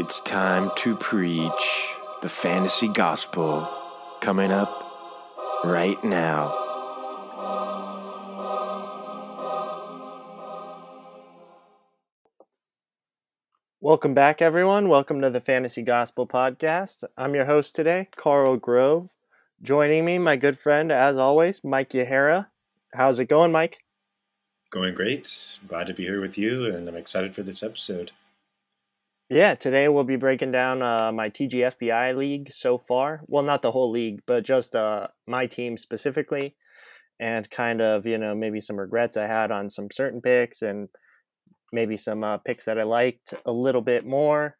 It's time to preach the fantasy gospel coming up right now. Welcome back, everyone. Welcome to the Fantasy Gospel Podcast. I'm your host today, Carl Grove. Joining me, my good friend, as always, Mike Yachera. How's it going, Mike? Going great. Glad to be here with you, and I'm excited for this episode. Yeah, today we'll be breaking down uh, my TGFBI league so far. Well, not the whole league, but just uh, my team specifically, and kind of, you know, maybe some regrets I had on some certain picks and maybe some uh, picks that I liked a little bit more.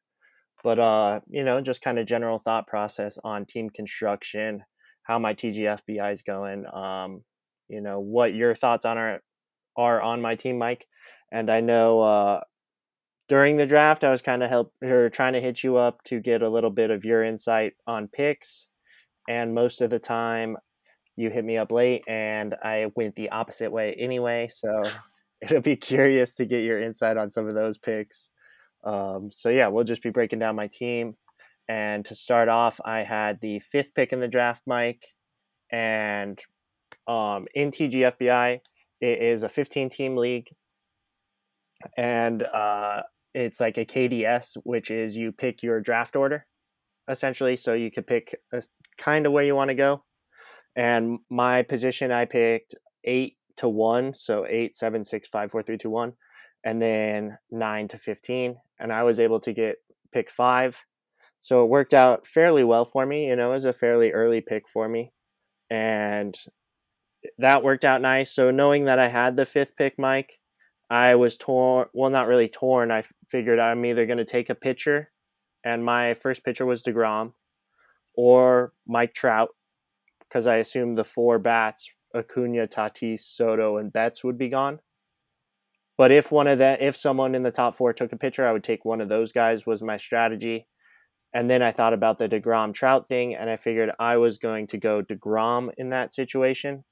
But, uh, you know, just kind of general thought process on team construction, how my TGFBI is going, um, you know, what your thoughts on are, are on my team, Mike. And I know uh, during the draft, I was kind of help or trying to hit you up to get a little bit of your insight on picks. And most of the time, you hit me up late, and I went the opposite way anyway. So it'll be curious to get your insight on some of those picks. Um, so yeah, we'll just be breaking down my team. And to start off, I had the fifth pick in the draft, Mike, and um, in TGFBI, it is a 15 team league. And uh, it's like a KDS, which is you pick your draft order essentially. So you could pick a, kind of where you want to go. And my position, I picked eight to one. So eight, seven, six, five, four, three, two, one. And then nine to 15. And I was able to get pick five. So it worked out fairly well for me. You know, it was a fairly early pick for me. And that worked out nice. So knowing that I had the fifth pick, Mike, I was torn. Well, not really torn. I figured I'm either going to take a pitcher, and my first pitcher was Degrom, or Mike Trout, because I assumed the four bats Acuna, Tatis, Soto, and Betts would be gone. But if one of that, if someone in the top four took a pitcher, I would take one of those guys. Was my strategy. And then I thought about the DeGrom Trout thing, and I figured I was going to go DeGrom in that situation.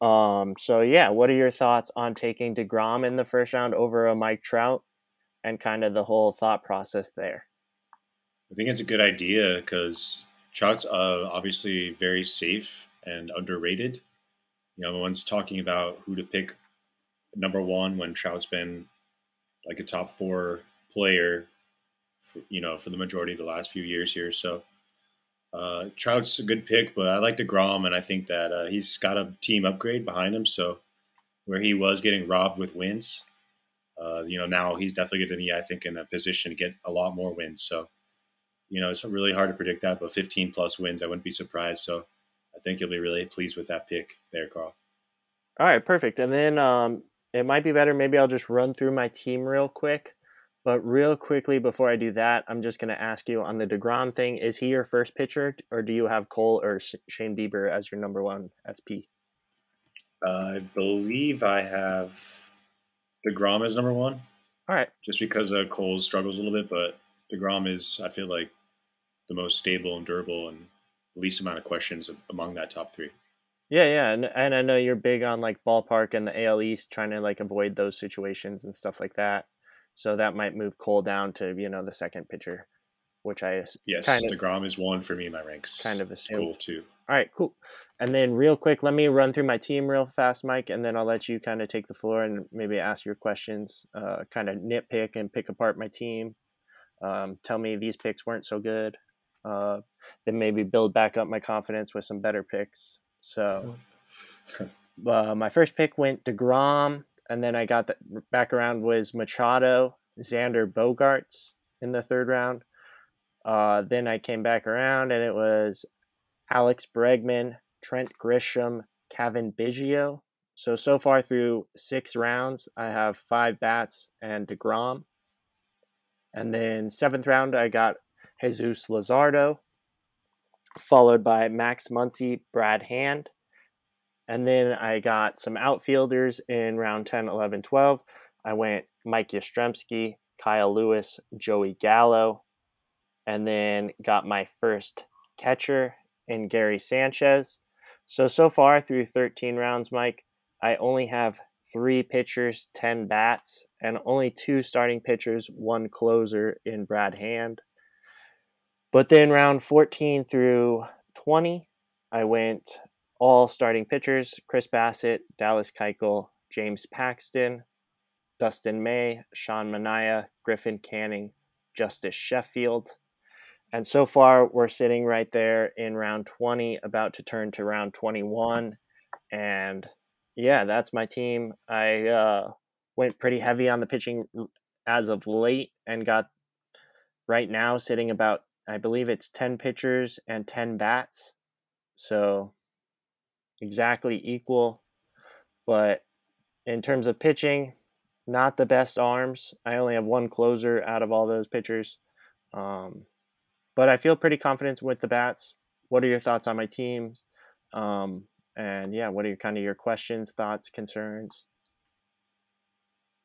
Um, so yeah, what are your thoughts on taking DeGrom in the first round over a Mike Trout and kind of the whole thought process there? I think it's a good idea because Trout's uh, obviously very safe and underrated. You know, everyone's talking about who to pick number one when Trout's been like a top four player, for, you know, for the majority of the last few years here. So uh, Trout's a good pick, but I like DeGrom, and I think that uh, he's got a team upgrade behind him. So where he was getting robbed with wins, uh, you know, now he's definitely going to be, I think, in a position to get a lot more wins. So, you know, it's really hard to predict that, but 15 plus wins, I wouldn't be surprised. So I think you'll be really pleased with that pick there, Carl. All right, perfect. And then um, it might be better. Maybe I'll just run through my team real quick. But real quickly before I do that, I'm just going to ask you on the Degrom thing: Is he your first pitcher, or do you have Cole or Shane Bieber as your number one SP? Uh, I believe I have Degrom as number one. All right, just because uh, Cole struggles a little bit, but Degrom is, I feel like, the most stable and durable, and least amount of questions among that top three. Yeah, yeah, and and I know you're big on like ballpark and the AL East, trying to like avoid those situations and stuff like that. So that might move Cole down to you know the second pitcher, which I yes, kind of, Degrom is one for me in my ranks. Kind of assume. Cool too. All right, cool. And then real quick, let me run through my team real fast, Mike, and then I'll let you kind of take the floor and maybe ask your questions, uh, kind of nitpick and pick apart my team. Um, tell me these picks weren't so good. Uh, then maybe build back up my confidence with some better picks. So, uh, my first pick went to Degrom and then I got the back around was Machado, Xander Bogaerts in the third round. Uh, then I came back around and it was Alex Bregman, Trent Grisham, Cavan Biggio. So so far through six rounds, I have five bats and Degrom. And then seventh round, I got Jesus Luzardo, followed by Max Muncy, Brad Hand, and then I got some outfielders in round 10, 11, 12. I went Mike Yastrzemski, Kyle Lewis, Joey Gallo, and then got my first catcher in Gary Sanchez. So, so far through 13 rounds, Mike, I only have three pitchers, 10 bats, and only two starting pitchers, one closer in Brad Hand. But then round 14 through 20, I went all starting pitchers Chris Bassitt, Dallas Keuchel, James Paxton, Dustin May, Sean Manaea, Griffin Canning, Justus Sheffield. And so far, we're sitting right there in round 20, about to turn to round 21. And yeah, that's my team. I uh, went pretty heavy on the pitching as of late and got right now sitting about, I believe it's 10 pitchers and 10 bats. So exactly equal. But in terms of pitching, not the best arms. I only have one closer out of all those pitchers. Um, but I feel pretty confident with the bats. What are your thoughts on my teams? Um, and yeah, what are your kind of your questions, thoughts, concerns?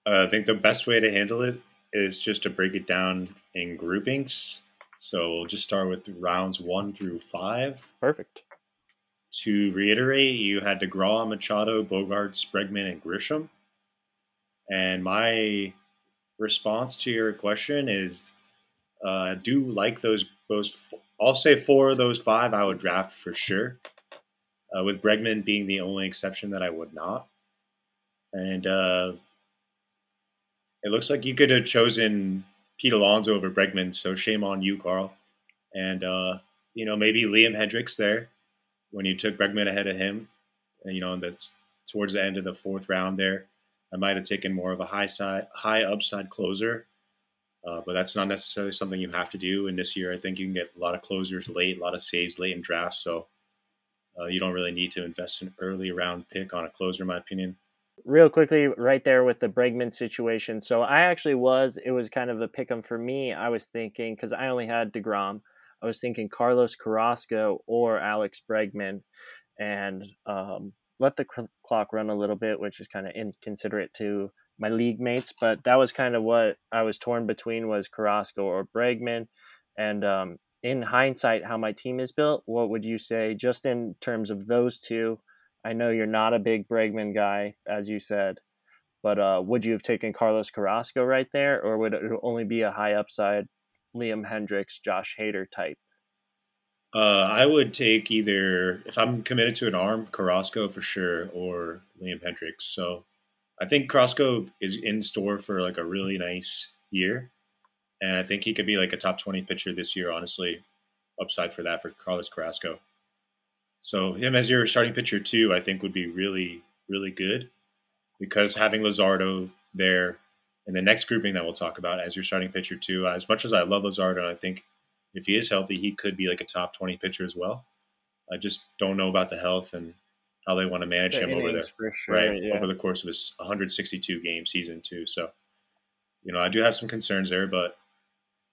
Uh, I think the best way to handle it is just to break it down in groupings. So we'll just start with rounds one through five. Perfect. To reiterate, you had DeGrom, Machado, Bogaerts, Bregman, and Grisham. And my response to your question is, uh, do like those. Those I'll say four of those five I would draft for sure. Uh, with Bregman being the only exception that I would not. And uh, it looks like you could have chosen Pete Alonso over Bregman, so shame on you, Carl. And uh, you know maybe Liam Hendriks there when you took Bregman ahead of him. And, you know that's towards the end of the fourth round there. I might have taken more of a high side, high upside closer, uh, but that's not necessarily something you have to do. And this year, I think you can get a lot of closers late, a lot of saves late in drafts. So uh, you don't really need to invest an early round pick on a closer, in my opinion. Real quickly, right there with the Bregman situation. So I actually was, it was kind of a pick 'em for me. I was thinking, because I only had DeGrom, I was thinking Carlos Carrasco or Alex Bregman. And um, let the clock run a little bit, which is kind of inconsiderate to my league mates. But that was kind of what I was torn between was Carrasco or Bregman. And um, in hindsight, how my team is built, what would you say just in terms of those two? I know you're not a big Bregman guy, as you said, but uh, would you have taken Carlos Carrasco right there, or would it only be a high upside Liam Hendriks, Josh Hader type? Uh, I would take either if I'm committed to an arm, Carrasco for sure, or Liam Hendriks. So I think Carrasco is in store for like a really nice year, and I think he could be like a top twenty pitcher this year. Honestly, upside for that for Carlos Carrasco. So him as your starting pitcher too, I think would be really really good because having Luzardo there in the next grouping that we'll talk about as your starting pitcher too. As much as I love Luzardo, I think if he is healthy, he could be like a top 20 pitcher as well. I just don't know about the health and how they want to manage the him over there, sure, right? Yeah. Over the course of his 162 game season too. So, you know, I do have some concerns there, but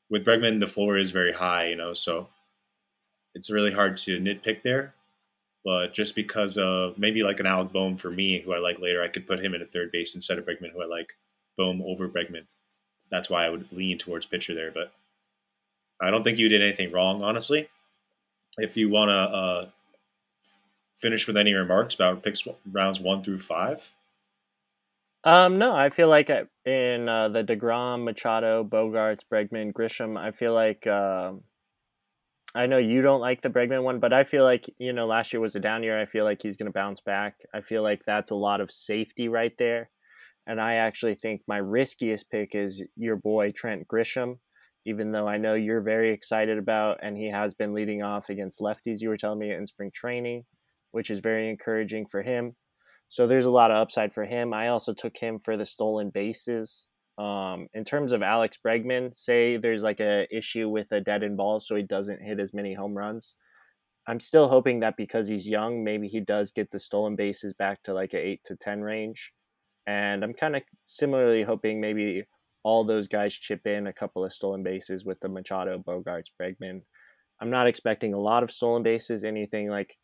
with Bregman, the floor is very high, you know, so it's really hard to nitpick there. But just because of maybe like an Alec Bohm for me, who I like later, I could put him in a third base instead of Bregman, who I like Bohm over Bregman. So that's why I would lean towards pitcher there. But I don't think you did anything wrong, honestly. If you want to uh, finish with any remarks about picks rounds one through five. Um, no, I feel like in uh, the Degrom, Machado, Bogaerts, Bregman, Grisham, I feel like um, I know you don't like the Bregman one, but I feel like you know last year was a down year. I feel like he's going to bounce back. I feel like that's a lot of safety right there, and I actually think my riskiest pick is your boy Trent Grisham even though I know you're very excited about, and he has been leading off against lefties, you were telling me in spring training, which is very encouraging for him. So there's a lot of upside for him. I also took him for the stolen bases. Um, in terms of Alex Bregman, say there's like a issue with a deadened ball, so he doesn't hit as many home runs. I'm still hoping that because he's young, maybe he does get the stolen bases back to like a eight to ten range. And I'm kind of similarly hoping maybe all those guys chip in a couple of stolen bases with the Machado, Bogaerts, Bregman. I'm not expecting a lot of stolen bases, anything like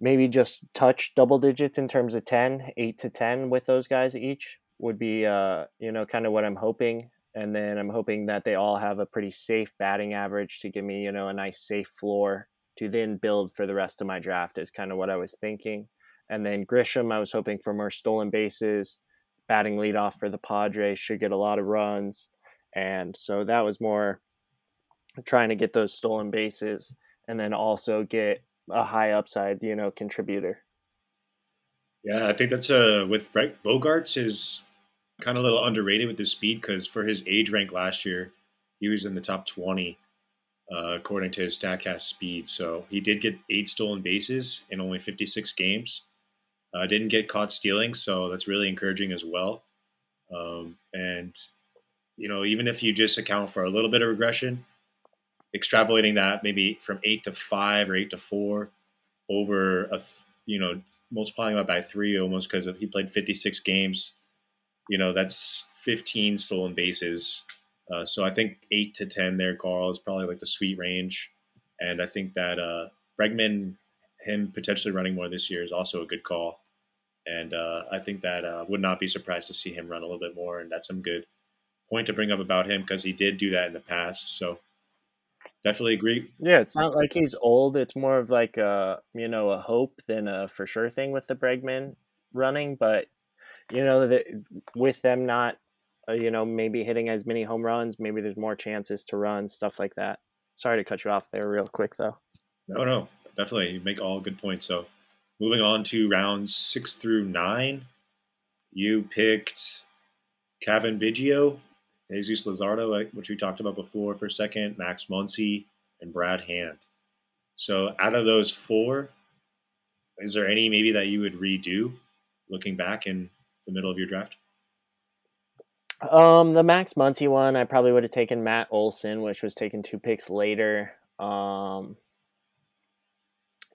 maybe just touch double digits in terms of 10, 8 to 10 with those guys each would be, uh, you know, kind of what I'm hoping. And then I'm hoping that they all have a pretty safe batting average to give me, you know, a nice safe floor to then build for the rest of my draft is kind of what I was thinking. And then Grisham, I was hoping for more stolen bases, batting leadoff for the Padres, should get a lot of runs. And so that was more trying to get those stolen bases and then also get a high upside, you know, contributor. Yeah, I think that's uh with Brett Bogaerts is kind of a little underrated with his speed because for his age rank last year, he was in the top twenty uh, according to his Statcast speed. So he did get eight stolen bases in only fifty six games. Uh, didn't get caught stealing, so that's really encouraging as well. Um, and you know, even if you just account for a little bit of regression, extrapolating that maybe from eight to five or eight to four over a you know multiplying that by three almost because he played 56 games you know that's 15 stolen bases uh, so i think 8 to 10 there carl is probably like the sweet range and i think that uh, bregman him potentially running more this year is also a good call and uh, i think that uh, would not be surprised to see him run a little bit more and that's some good point to bring up about him because he did do that in the past so definitely agree. Yeah, it's not like he's old. It's more of like a you know a hope than a for sure thing with the Bregman running. But you know that with them not uh, you know maybe hitting as many home runs, maybe there's more chances to run stuff like that. Sorry to cut you off there, real quick though. No, no, definitely you make all good points. So moving on to rounds six through nine, you picked Cavan Biggio Jesus Luzardo, which we talked about before for a second, Max Muncy, and Brad Hand. So out of those four, is there any maybe that you would redo looking back in the middle of your draft? Um, the Max Muncy one, I probably would have taken Matt Olson, which was taken two picks later. Um,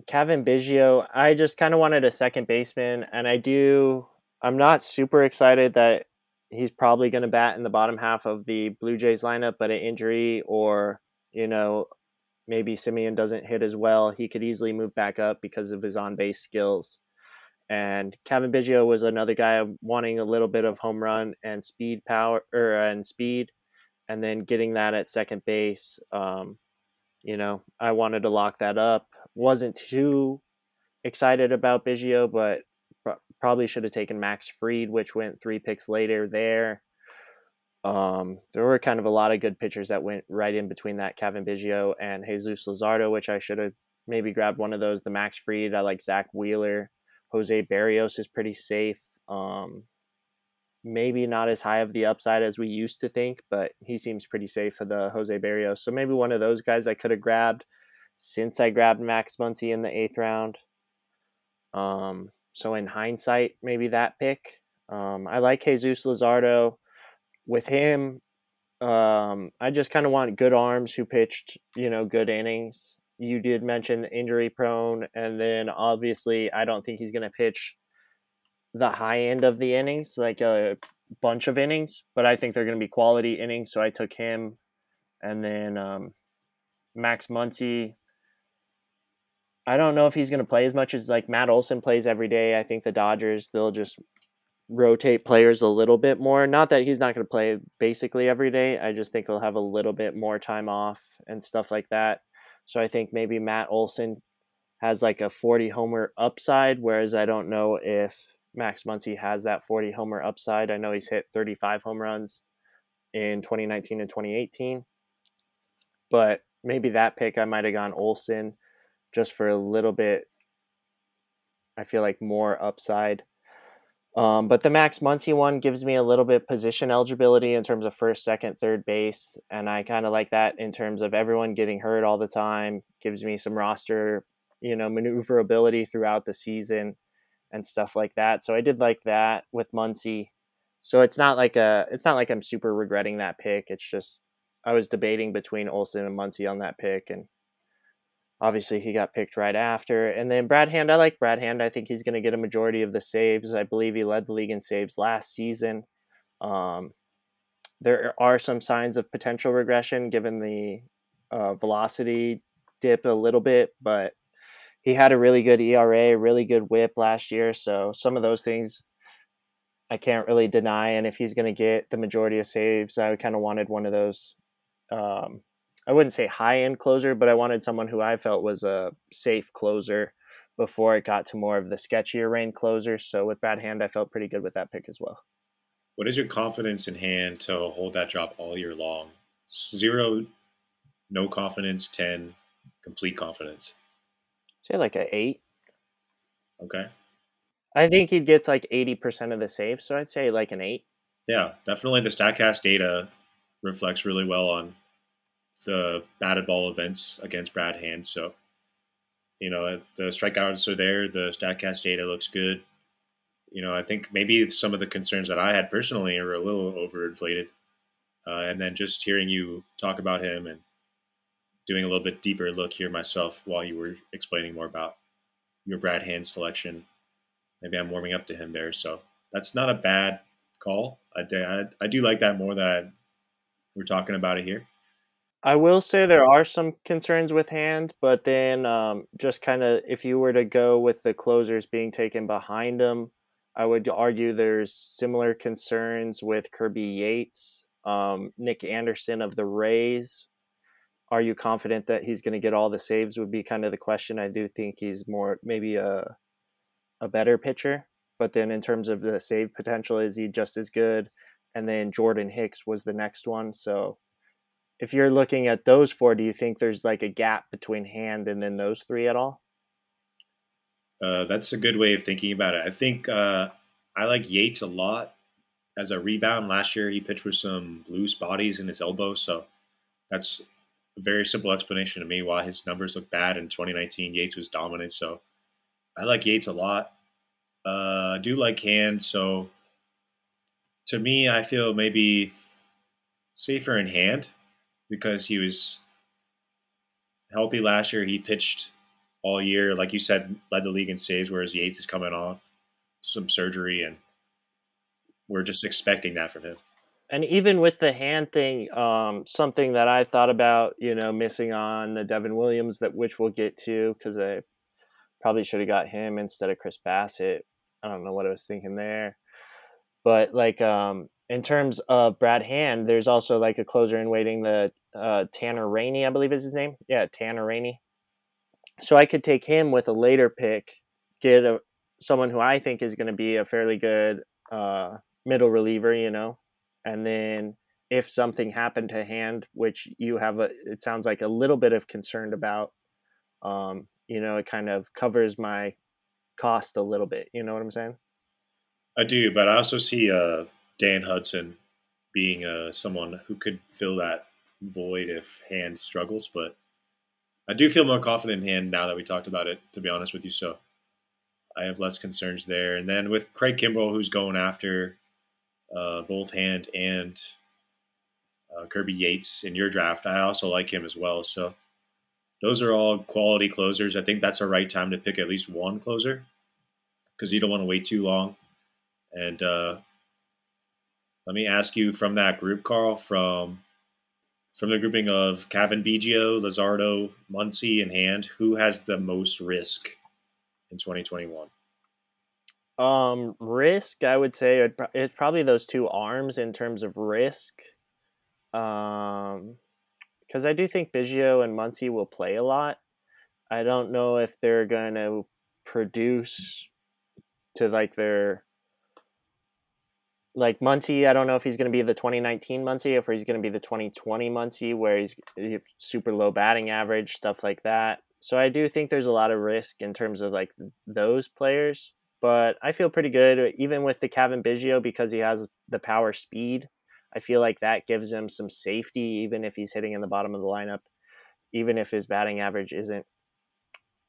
Cavan Biggio, I just kind of wanted a second baseman, and I do. I'm not super excited that he's probably going to bat in the bottom half of the Blue Jays lineup, but an injury or, you know, maybe Semien doesn't hit as well, he could easily move back up because of his on base skills. And Cavan Biggio was another guy wanting a little bit of home run and speed power or and speed, and then getting that at second base. Um, you know, I wanted to lock that up. Wasn't too excited about Biggio, but Probably should have taken Max Fried, which went three picks later there. Um, there were kind of a lot of good pitchers that went right in between that Cavan Biggio and Jesus Luzardo, which I should have maybe grabbed one of those. The Max Fried, I like Zack Wheeler. Jose Berrios is pretty safe. Um, maybe not as high of the upside as we used to think, but he seems pretty safe for the Jose Berrios. So maybe one of those guys I could have grabbed since I grabbed Max Muncy in the eighth round. Um, so in hindsight, maybe that pick. Um, I like Jesus Luzardo. With him, um, I just kind of want good arms who pitched, you know, good innings. You did mention injury prone, and then obviously, I don't think he's going to pitch the high end of the innings, like a bunch of innings, but I think they're going to be quality innings. So I took him, and then um, Max Muncy. I don't know if he's going to play as much as like Matt Olson plays every day. I think the Dodgers they'll just rotate players a little bit more. Not that he's not going to play basically every day. I just think he'll have a little bit more time off and stuff like that. So I think maybe Matt Olson has like a 40 homer upside, whereas I don't know if Max Muncy has that 40 homer upside. I know he's hit 35 home runs in 2019 and 2018, but maybe that pick I might have gone Olson just for a little bit. I feel like more upside. Um, but the Max Muncy one gives me a little bit position eligibility in terms of first, second, third base, and I kind of like that in terms of everyone getting hurt all the time. Gives me some roster, you know, maneuverability throughout the season and stuff like that. So I did like that with Muncy. So it's not like a, it's not like I'm super regretting that pick. It's just I was debating between Olson and Muncy on that pick, and obviously he got picked right after. And then Brad Hand, I like Brad Hand. I think he's going to get a majority of the saves. I believe he led the league in saves last season. Um, there are some signs of potential regression given the uh, velocity dip a little bit, but he had a really good ERA, really good WHIP last year. So some of those things I can't really deny. And if he's going to get the majority of saves, I kind of wanted one of those um, I wouldn't say high end closer, but I wanted someone who I felt was a safe closer before it got to more of the sketchier rain closers. So with Brad Hand, I felt pretty good with that pick as well. What is your confidence in hand to hold that drop all year long? Zero, no confidence. Ten, complete confidence. Say like a eight. Okay. I think he gets like eighty percent of the saves, so I'd say like an eight. Yeah, definitely. The Statcast data reflects really well on the batted ball events against Brad Hand. So, you know, the strikeouts are there. The Statcast data looks good. You know, I think maybe some of the concerns that I had personally are a little overinflated. Uh, and then just hearing you talk about him and doing a little bit deeper look here myself while you were explaining more about your Brad Hand selection, maybe I'm warming up to him there. So that's not a bad call. I, I, I do like that more than I, we're talking about it here. I will say there are some concerns with hand, but then um, just kind of if you were to go with the closers being taken behind him, I would argue there's similar concerns with Kirby Yates, um, Nick Anderson of the Rays. Are you confident that he's going to get all the saves? Would be kind of the question. I do think he's more maybe a a better pitcher, but then in terms of the save potential, is he just as good? And then Jordan Hicks was the next one, so if you're looking at those four, do you think there's like a gap between hand and then those three at all? Uh, that's a good way of thinking about it. I think uh, I like Yates a lot as a rebound. Last year, he pitched with some loose bodies in his elbow, so that's a very simple explanation to me why his numbers look bad in 2019. Yates was dominant, so I like Yates a lot. Uh, I do like Hand, so to me, I feel maybe safer in Hand because he was healthy last year. He pitched all year, like you said, led the league in saves, whereas Yates is coming off some surgery, and we're just expecting that from him. And even with the hand thing, um, something that I thought about, you know, missing on the Devin Williams that which we'll get to because I probably should have got him instead of Chris Bassitt. I don't know what I was thinking there, but like um, in terms of Brad Hand, there's also like a closer in waiting, the uh, Tanner Rainey, I believe is his name. Yeah, Tanner Rainey. So I could take him with a later pick, get a someone who I think is going to be a fairly good uh, middle reliever, you know, and then if something happened to Hand, which you have a, it sounds like a little bit of concern about, um, you know, it kind of covers my cost a little bit. You know what I'm saying? I do, but I also see uh, Dan Hudson being uh, someone who could fill that void if Hand struggles. But I do feel more confident in Hand now that we talked about it. To be honest with you, so I have less concerns there. And then with Craig Kimbrel, who's going after uh, both Hand and uh, Kirby Yates in your draft, I also like him as well. So those are all quality closers. I think that's the right time to pick at least one closer because you don't want to wait too long. And uh, let me ask you from that group, Carl, from from the grouping of Cavan Biggio, Luzardo, Muncy, and Hand, who has the most risk in 2021? Um, risk, I would say it's probably those two arms in terms of risk. Um, because I do think Biggio and Muncy will play a lot. I don't know if they're going to produce to like their like Muncy, I don't know if he's going to be the 2019 Muncy, or if he's going to be the 2020 Muncy, where he's super low batting average, stuff like that. So I do think there's a lot of risk in terms of like those players, but I feel pretty good even with the Cavan Biggio because he has the power speed. I feel like that gives him some safety, even if he's hitting in the bottom of the lineup, even if his batting average isn't,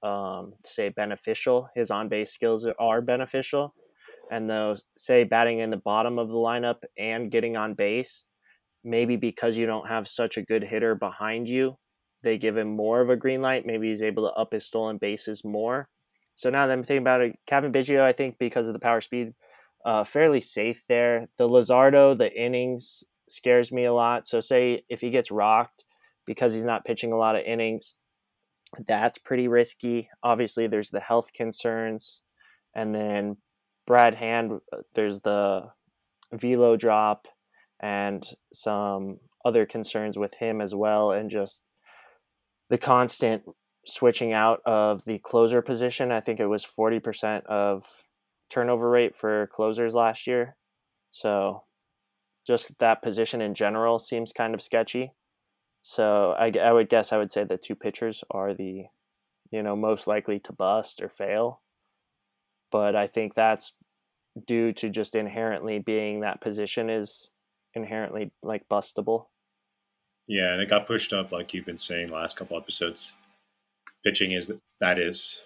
um, say, beneficial. His on base skills are beneficial and those say batting in the bottom of the lineup and getting on base, maybe because you don't have such a good hitter behind you, they give him more of a green light. Maybe he's able to up his stolen bases more. So now that I'm thinking about it, Cavan Biggio, I think because of the power speed, uh, fairly safe there. The Luzardo, the innings scares me a lot. So say if he gets rocked because he's not pitching a lot of innings, that's pretty risky. Obviously, there's the health concerns. And then Brad Hand, uh, there's the velo drop and some other concerns with him as well, and just the constant switching out of the closer position. I think it was 40% of turnover rate for closers last year. So just that position in general seems kind of sketchy. So I, I would guess I would say the two pitchers are the, you know, most likely to bust or fail. But I think that's due to just inherently being that position is inherently like bustable. Yeah, and it got pushed up like you've been saying last couple episodes. Pitching is that is.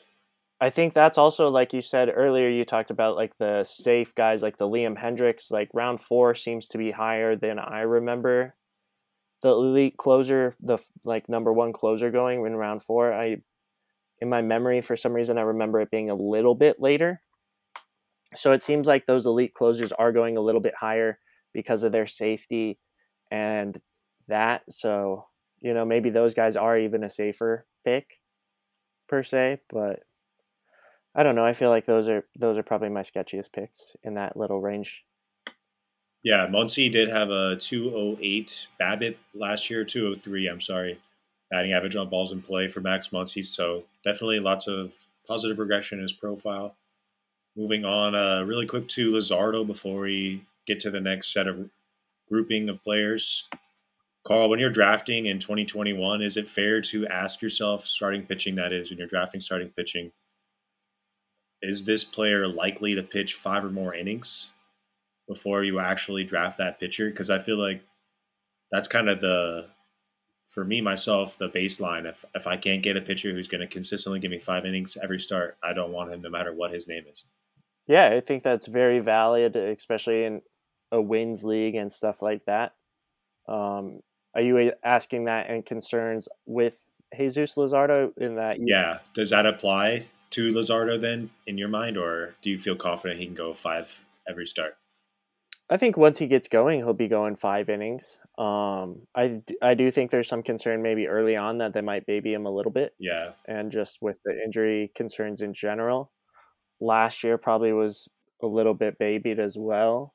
I think that's also like you said earlier. You talked about like the safe guys, like the Liam Hendriks. Like round four seems to be higher than I remember. The elite closer, the like number one closer going in round four. I, in my memory, for some reason, I remember it being a little bit later. So it seems like those elite closers are going a little bit higher because of their safety and that. So, you know, maybe those guys are even a safer pick per se, but I don't know. I feel like those are those are probably my sketchiest picks in that little range. Yeah, Muncy did have a 208 BABIP last year, 203, I'm sorry, batting average on balls in play for Max Muncy. So definitely lots of positive regression in his profile. Moving on, uh, really quick to Luzardo before we get to the next set of grouping of players. Carl, when you're drafting in 2021, is it fair to ask yourself, starting pitching that is, when you're drafting starting pitching, is this player likely to pitch five or more innings before you actually draft that pitcher? Because I feel like that's kind of the, for me myself, the baseline. If if I can't get a pitcher who's going to consistently give me five innings every start, I don't want him, no matter what his name is. Yeah, I think that's very valid, especially in a wins league and stuff like that. Um, are you asking that and concerns with Jesus Luzardo in that? Yeah. Does that apply to Luzardo then in your mind, or do you feel confident he can go five every start? I think once he gets going, he'll be going five innings. Um, I, I do think there's some concern maybe early on that they might baby him a little bit. Yeah. And just with the injury concerns in general. Last year probably was a little bit babied as well.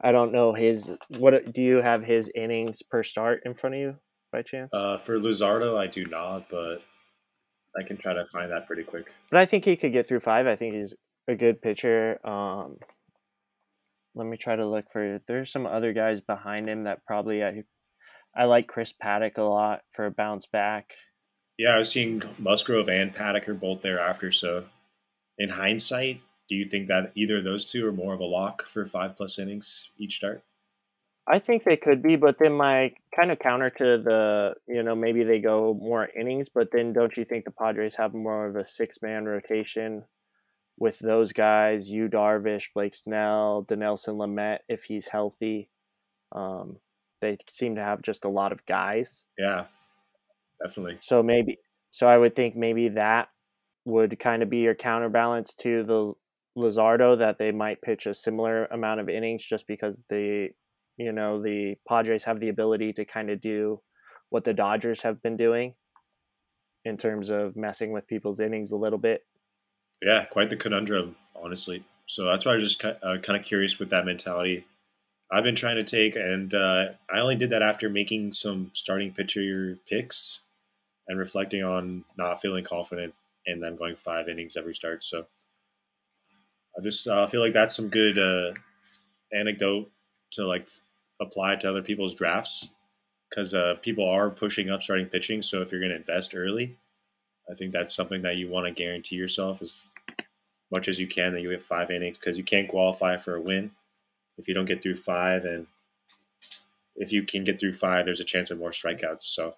I don't know his. What do you have his innings per start in front of you by chance? Uh, for Luzardo, I do not, but I can try to find that pretty quick. But I think he could get through five. I think he's a good pitcher. Um, let me try to look for. There's some other guys behind him that probably I, I like Chris Paddack a lot for a bounce back. Yeah, I was seeing Musgrove and Paddack are both there after. So, in hindsight, do you think that either of those two are more of a lock for five plus innings each start? I think they could be, but then my kind of counter to the, you know, maybe they go more innings, but then don't you think the Padres have more of a six man rotation with those guys, Yu Darvish, Blake Snell, Dinelson Lamet, if he's healthy? Um, they seem to have just a lot of guys. Yeah, definitely. So maybe, so I would think maybe that would kind of be your counterbalance to the Luzardo that they might pitch a similar amount of innings just because the you know the Padres have the ability to kind of do what the Dodgers have been doing in terms of messing with people's innings a little bit. Yeah, quite the conundrum, honestly. So that's why I was just uh, kind of curious with that mentality. I've been trying to take, and uh, I only did that after making some starting pitcher picks and reflecting on not feeling confident and then going five innings every start. So I just uh, feel like that's some good uh, anecdote to like apply to other people's drafts because uh, people are pushing up starting pitching. So if you're going to invest early, I think that's something that you want to guarantee yourself as much as you can that you have five innings because you can't qualify for a win if you don't get through five. And if you can get through five, there's a chance of more strikeouts. So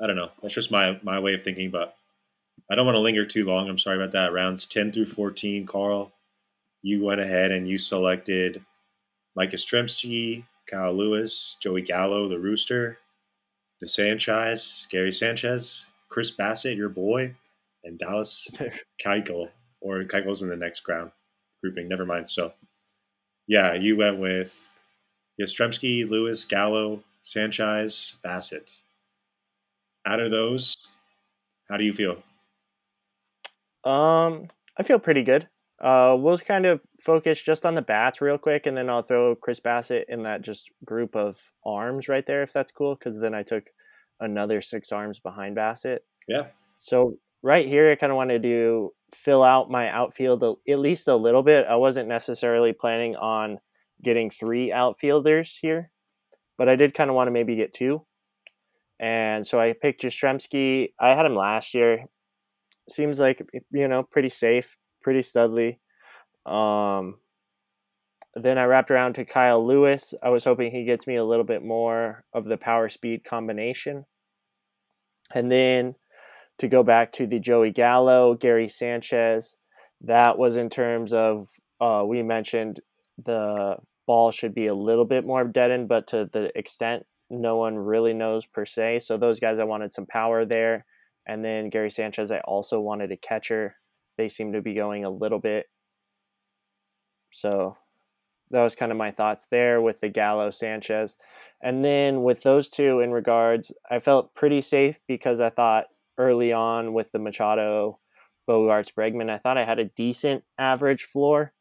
I don't know. That's just my my way of thinking, but I don't want to linger too long. I'm sorry about that. Rounds 10 through 14, Carl, you went ahead and you selected Mike Yastrzemski, Kyle Lewis, Joey Gallo, the Rooster, the Sanchez, Gary Sanchez, Chris Bassitt, your boy, and Dallas Keuchel, or Keuchel's in the next ground grouping. Never mind. So, yeah, you went with Yastrzemski, Lewis, Gallo, Sanchez, Bassitt. Out of those, how do you feel? Um, I feel pretty good. Uh, we'll kind of focus just on the bats real quick, and then I'll throw Chris Bassitt in that just group of arms right there, if that's cool. Because then I took another six arms behind Bassitt. Yeah. So right here, I kind of wanted to fill out my outfield at least a little bit. I wasn't necessarily planning on getting three outfielders here, but I did kind of want to maybe get two. And so I picked Yastrzemski. I had him last year. Seems like you know pretty safe, pretty studly. Um, then I wrapped around to Kyle Lewis. I was hoping he gets me a little bit more of the power speed combination. And then to go back to the Joey Gallo, Gary Sanchez, that was in terms of uh, we mentioned the ball should be a little bit more deadened, but to the extent no one really knows per se. So those guys, I wanted some power there. And then Gary Sanchez, I also wanted a catcher. They seem to be going a little bit. So that was kind of my thoughts there with the Gallo Sanchez. And then with those two in regards, I felt pretty safe because I thought early on with the Machado, Bogaerts, Bregman, I thought I had a decent average floor.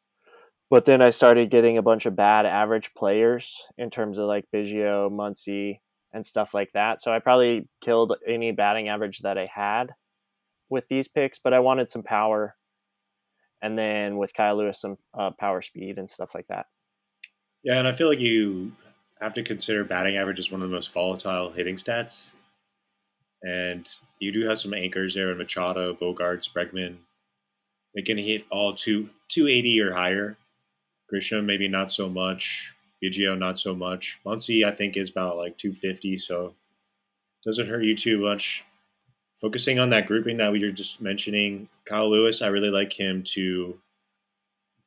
But then I started getting a bunch of bad average players in terms of like Biggio, Muncy, and stuff like that. So I probably killed any batting average that I had with these picks, but I wanted some power. And then with Kyle Lewis, some uh, power speed and stuff like that. Yeah, and I feel like you have to consider batting average as one of the most volatile hitting stats. And you do have some anchors there in Machado, Bogaerts, Bregman. They can hit all two, 280 or higher. Grisham, maybe not so much. Biggio, not so much. Muncy, I think, is about like 250, so doesn't hurt you too much. Focusing on that grouping that we were just mentioning, Kyle Lewis, I really like him to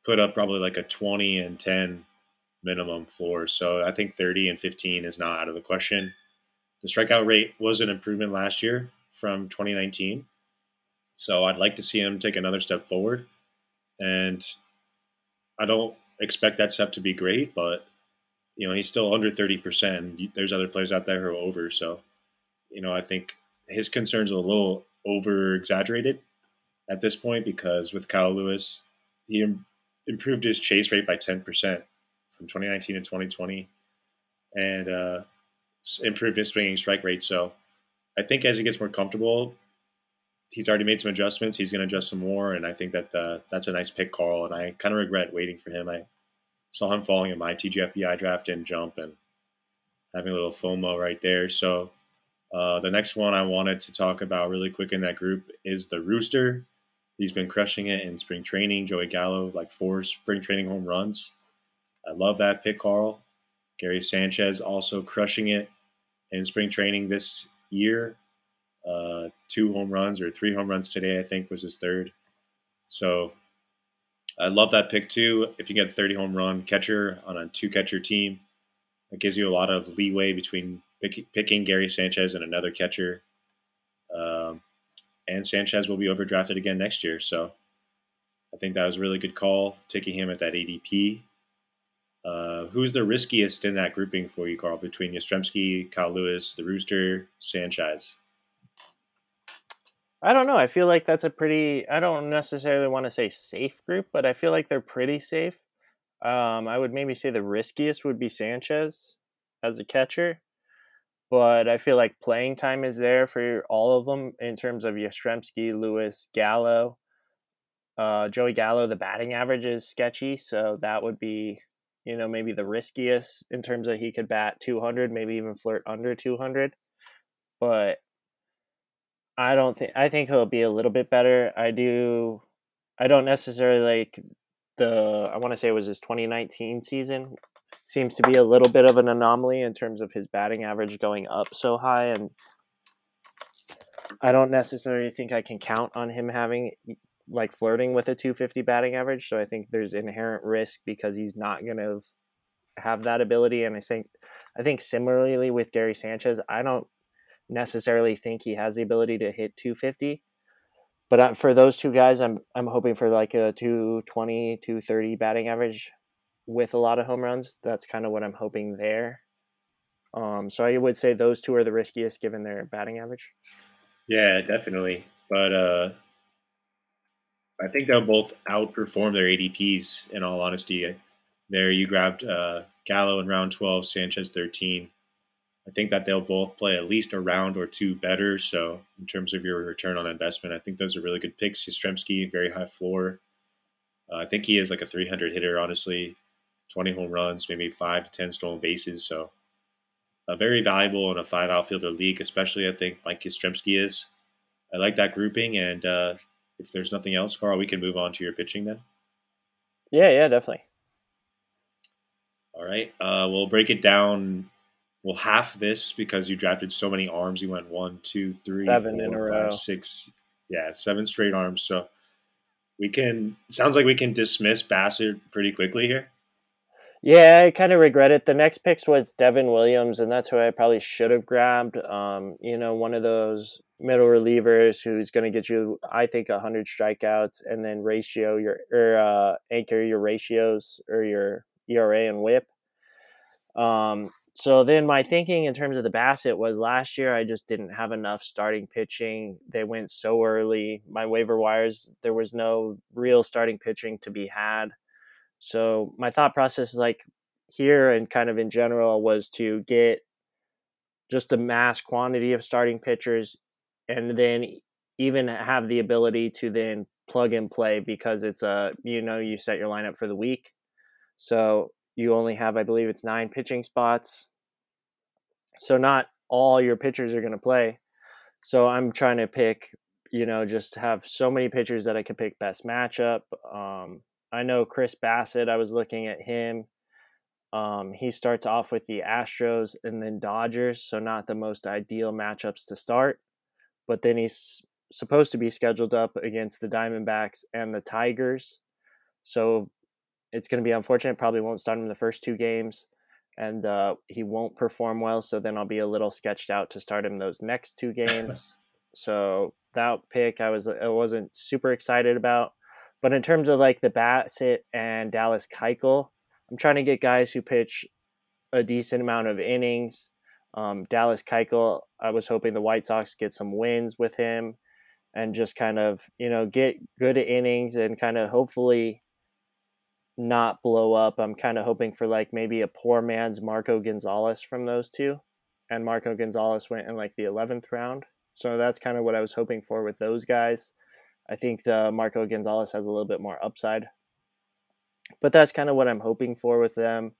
put up probably like a 20 and 10 minimum floor. So I think 30 and 15 is not out of the question. The strikeout rate was an improvement last year from 2019. So I'd like to see him take another step forward. And I don't expect that step to be great, but you know, he's still under 30%. There's other players out there who are over. So, you know, I think his concerns are a little over exaggerated at this point because with Kyle Lewis, he improved his chase rate by 10% from 2019 to 2020, and uh, improved his swinging strike rate. So I think as he gets more comfortable, he's already made some adjustments. He's going to adjust some more, and I think that uh, that's a nice pick, Carl. And I kind of regret waiting for him. I saw him falling in my TGFBI draft and jump and having a little FOMO right there. So uh, the next one I wanted to talk about really quick in that group is the Rooster. He's been crushing it in spring training. Joey Gallo, like four spring training home runs. I love that pick, Carl. Gary Sanchez also crushing it in spring training this year. Uh, two home runs or three home runs today, I think, was his third. So I love that pick too. If you get a 30 home run catcher on a two catcher team, it gives you a lot of leeway between pick, picking Gary Sanchez and another catcher. Um, and Sanchez will be overdrafted again next year. So I think that was a really good call, taking him at that ADP. Uh, who's the riskiest in that grouping for you, Carl, between Yastrzemski, Kyle Lewis, the Rooster, Sanchez? I don't know. I feel like that's a pretty. I don't necessarily want to say safe group, but I feel like they're pretty safe. Um, I would maybe say the riskiest would be Sanchez as a catcher, but I feel like playing time is there for all of them in terms of Yastrzemski, Lewis, Gallo. Uh, Joey Gallo, the batting average is sketchy, so that would be you know, maybe the riskiest in terms of he could bat 200, maybe even flirt under 200. But I don't think I think he'll be a little bit better. I do I don't necessarily like the I want to say it was his 2019 season seems to be a little bit of an anomaly in terms of his batting average going up so high and I don't necessarily think I can count on him having like flirting with a 250 batting average. So I think there's inherent risk because he's not going to have that ability. And I think, I think similarly with Gary Sanchez, I don't necessarily think he has the ability to hit 250. But for those two guys, I'm I'm hoping for like a 220, 230 batting average with a lot of home runs. That's kind of what I'm hoping there. Um, so I would say those two are the riskiest given their batting average. Yeah, definitely. But uh, I think they'll both outperform their ADPs. In all honesty, there you grabbed uh, Gallo in round twelve, Sanchez thirteen. I think that they'll both play at least a round or two better. So in terms of your return on investment, I think those are really good picks. Yastrzemski, very high floor. Uh, I think he is like a 300 hitter, honestly. 20 home runs, maybe five to 10 stolen bases. So uh, very valuable in a five outfielder league, especially I think Mike Yastrzemski is. I like that grouping. And uh, if there's nothing else, Carl, we can move on to your pitching then. Yeah, yeah, definitely. All right. Uh, we'll break it down. We'll half this because you drafted so many arms. You went one, two, three, Seven four, in a five, row. six. Yeah, seven straight arms. So we can. Sounds like we can dismiss Bassitt pretty quickly here. Yeah, I kind of regret it. The next picks was Devin Williams, and that's who I probably should have grabbed. Um, you know, one of those middle relievers who's going to get you, I think, hundred strikeouts, and then ratio your or uh, anchor your ratios or your ERA and WHIP. Um, so then my thinking in terms of the Bassitt was last year I just didn't have enough starting pitching. They went so early. My waiver wires there was no real starting pitching to be had. So my thought process is like here and kind of in general was to get just a mass quantity of starting pitchers and then even have the ability to then plug and play because it's a you know you set your lineup for the week. So you only have I believe it's 9 pitching spots. So not all your pitchers are going to play. So I'm trying to pick, you know, just have so many pitchers that I could pick best matchup. Um, I know Chris Bassitt. I was looking at him. Um, he starts off with the Astros and then Dodgers, so not the most ideal matchups to start. But then he's supposed to be scheduled up against the Diamondbacks and the Tigers. So it's going to be unfortunate. Probably won't start him in the first two games, and uh, he won't perform well. So then I'll be a little sketched out to start him those next two games. so that pick, I was I wasn't super excited about. But in terms of like the Bassitt and Dallas Keuchel, I'm trying to get guys who pitch a decent amount of innings. Um, Dallas Keuchel, I was hoping the White Sox get some wins with him and just kind of, you know, get good innings and kind of hopefully not blow up. I'm kind of hoping for like maybe a poor man's Marco Gonzalez from those two. And Marco Gonzalez went in like the 11th round. So that's kind of what I was hoping for with those guys. I think the Marco Gonzalez has a little bit more upside. But that's kind of what I'm hoping for with them.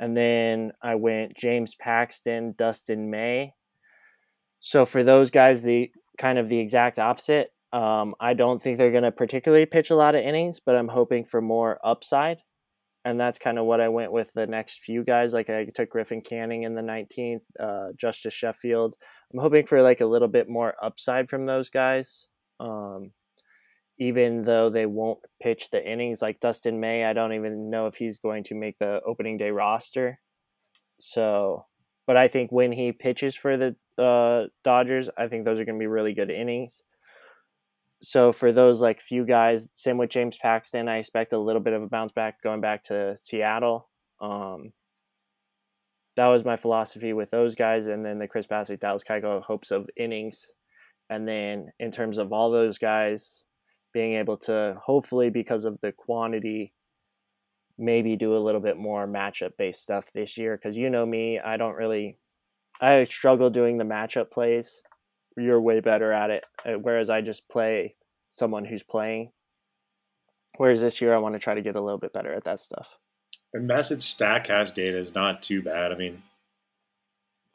And then I went James Paxton, Dustin May. So for those guys, the kind of the exact opposite. Um, I don't think they're going to particularly pitch a lot of innings, but I'm hoping for more upside. And that's kind of what I went with the next few guys. Like I took Griffin Canning in the 19th, uh, Justus Sheffield. I'm hoping for like a little bit more upside from those guys. Um, even though they won't pitch the innings like Dustin May, I don't even know if he's going to make the opening day roster. So, but I think when he pitches for the uh, Dodgers, I think those are going to be really good innings. So for those like few guys, same with James Paxton, I expect a little bit of a bounce back going back to Seattle. Um, that was my philosophy with those guys, and then the Chris Bassitt, Dallas Keuchel hopes of innings, and then in terms of all those guys, being able to hopefully because of the quantity maybe do a little bit more matchup based stuff this year. Because you know me i don't really i struggle doing the matchup plays. You're way better at it. Uh, whereas i just play someone who's playing. Whereas this year i want to try to get a little bit better at that stuff. And Bassitt's Statcast data is not too bad. I mean,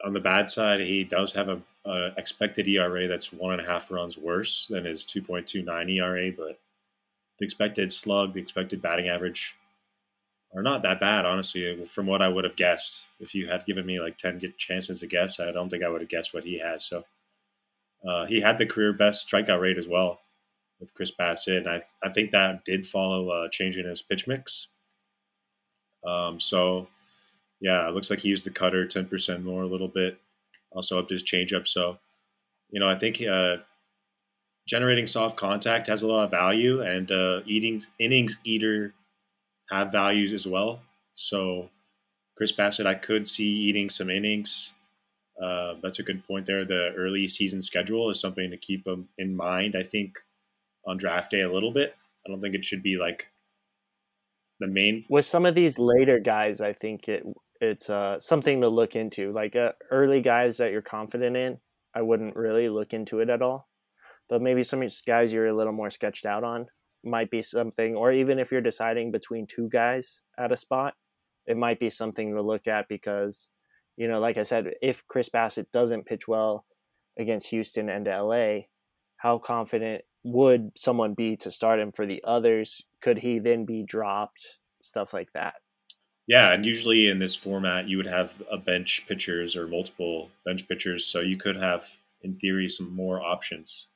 on the bad side, he does have a, a expected ERA that's one and a half runs worse than his 2.29 ERA, but the expected slug, the expected batting average are not that bad, honestly, from what I would have guessed. If you had given me like 10 chances to guess, I don't think I would have guessed what he has. So uh, he had the career best strikeout rate as well with Chris Bassitt. And I, I think that did follow a change in his pitch mix. Um, so, yeah, it looks like he used the cutter 10% more a little bit. Also upped his changeup. So, you know, I think uh, generating soft contact has a lot of value, and uh, eating innings eater have values as well. So, Chris Bassitt, I could see eating some innings. Uh, that's a good point there. The early season schedule is something to keep in mind. I think on draft day a little bit. I don't think it should be like the main. with some of these later guys i think it it's uh, something to look into. Like uh, early guys that you're confident in, I wouldn't really look into it at all. But maybe some guys you're a little more sketched out on might be something, or even if you're deciding between two guys at a spot, it might be something to look at because, you know, like I said, if Chris Bassitt doesn't pitch well against Houston and LA, how confident would someone be to start him for the others? Could he then be dropped? Stuff like that. Yeah, and usually in this format, you would have a bench pitchers or multiple bench pitchers, so you could have, in theory, some more options.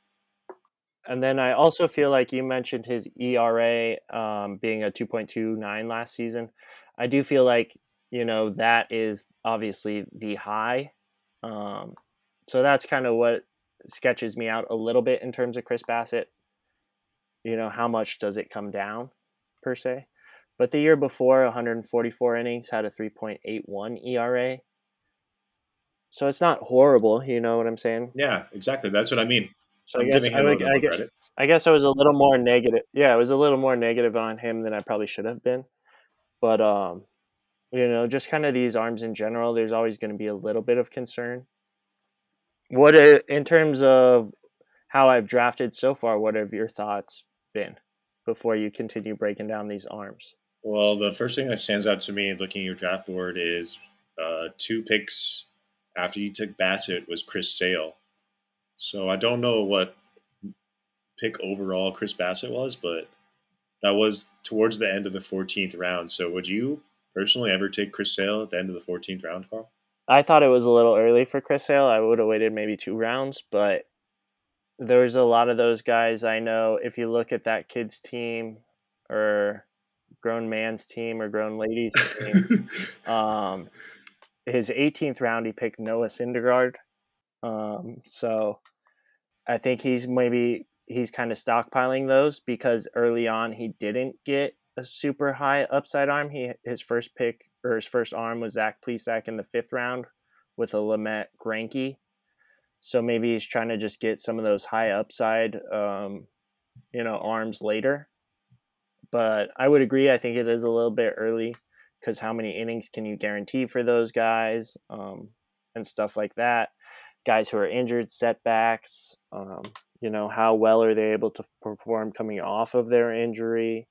And then I also feel like you mentioned his ERA um, being a 2.29 last season. I do feel like, you know, that is obviously the high. Um, so that's kind of what sketches me out a little bit in terms of Chris Bassitt. You know, how much does it come down per se? But the year before, 144 innings, had a 3.81 ERA. So it's not horrible, you know what I'm saying? Yeah, exactly. That's what I mean. So I'm I guess I, would, I, guess, I guess I was a little more negative. Yeah, I was a little more negative on him than I probably should have been. But um, you know, just kind of these arms in general, there's always going to be a little bit of concern. What in terms of how I've drafted so far? What have your thoughts been before you continue breaking down these arms? Well, the first thing that stands out to me looking at your draft board is uh, two picks after you took Bassitt was Chris Sale. So I don't know what pick overall Chris Bassitt was, but that was towards the end of the 14th round. So would you personally ever take Chris Sale at the end of the 14th round, Carl? I thought it was a little early for Chris Sale. I would have waited maybe two rounds, but there's a lot of those guys I know. If you look at that kid's team or grown man's team or grown ladies team. um, his 18th round, he picked Noah Syndergaard. Um, so I think he's maybe he's kind of stockpiling those because early on he didn't get a super high upside arm. He his first pick or his first arm was Zach Plesac in the fifth round with a Lamet Greinke. So maybe he's trying to just get some of those high upside, um, you know, arms later but I would agree. I think it is a little bit early because how many innings can you guarantee for those guys um, and stuff like that? Guys who are injured, setbacks, um, you know, how well are they able to perform coming off of their injury?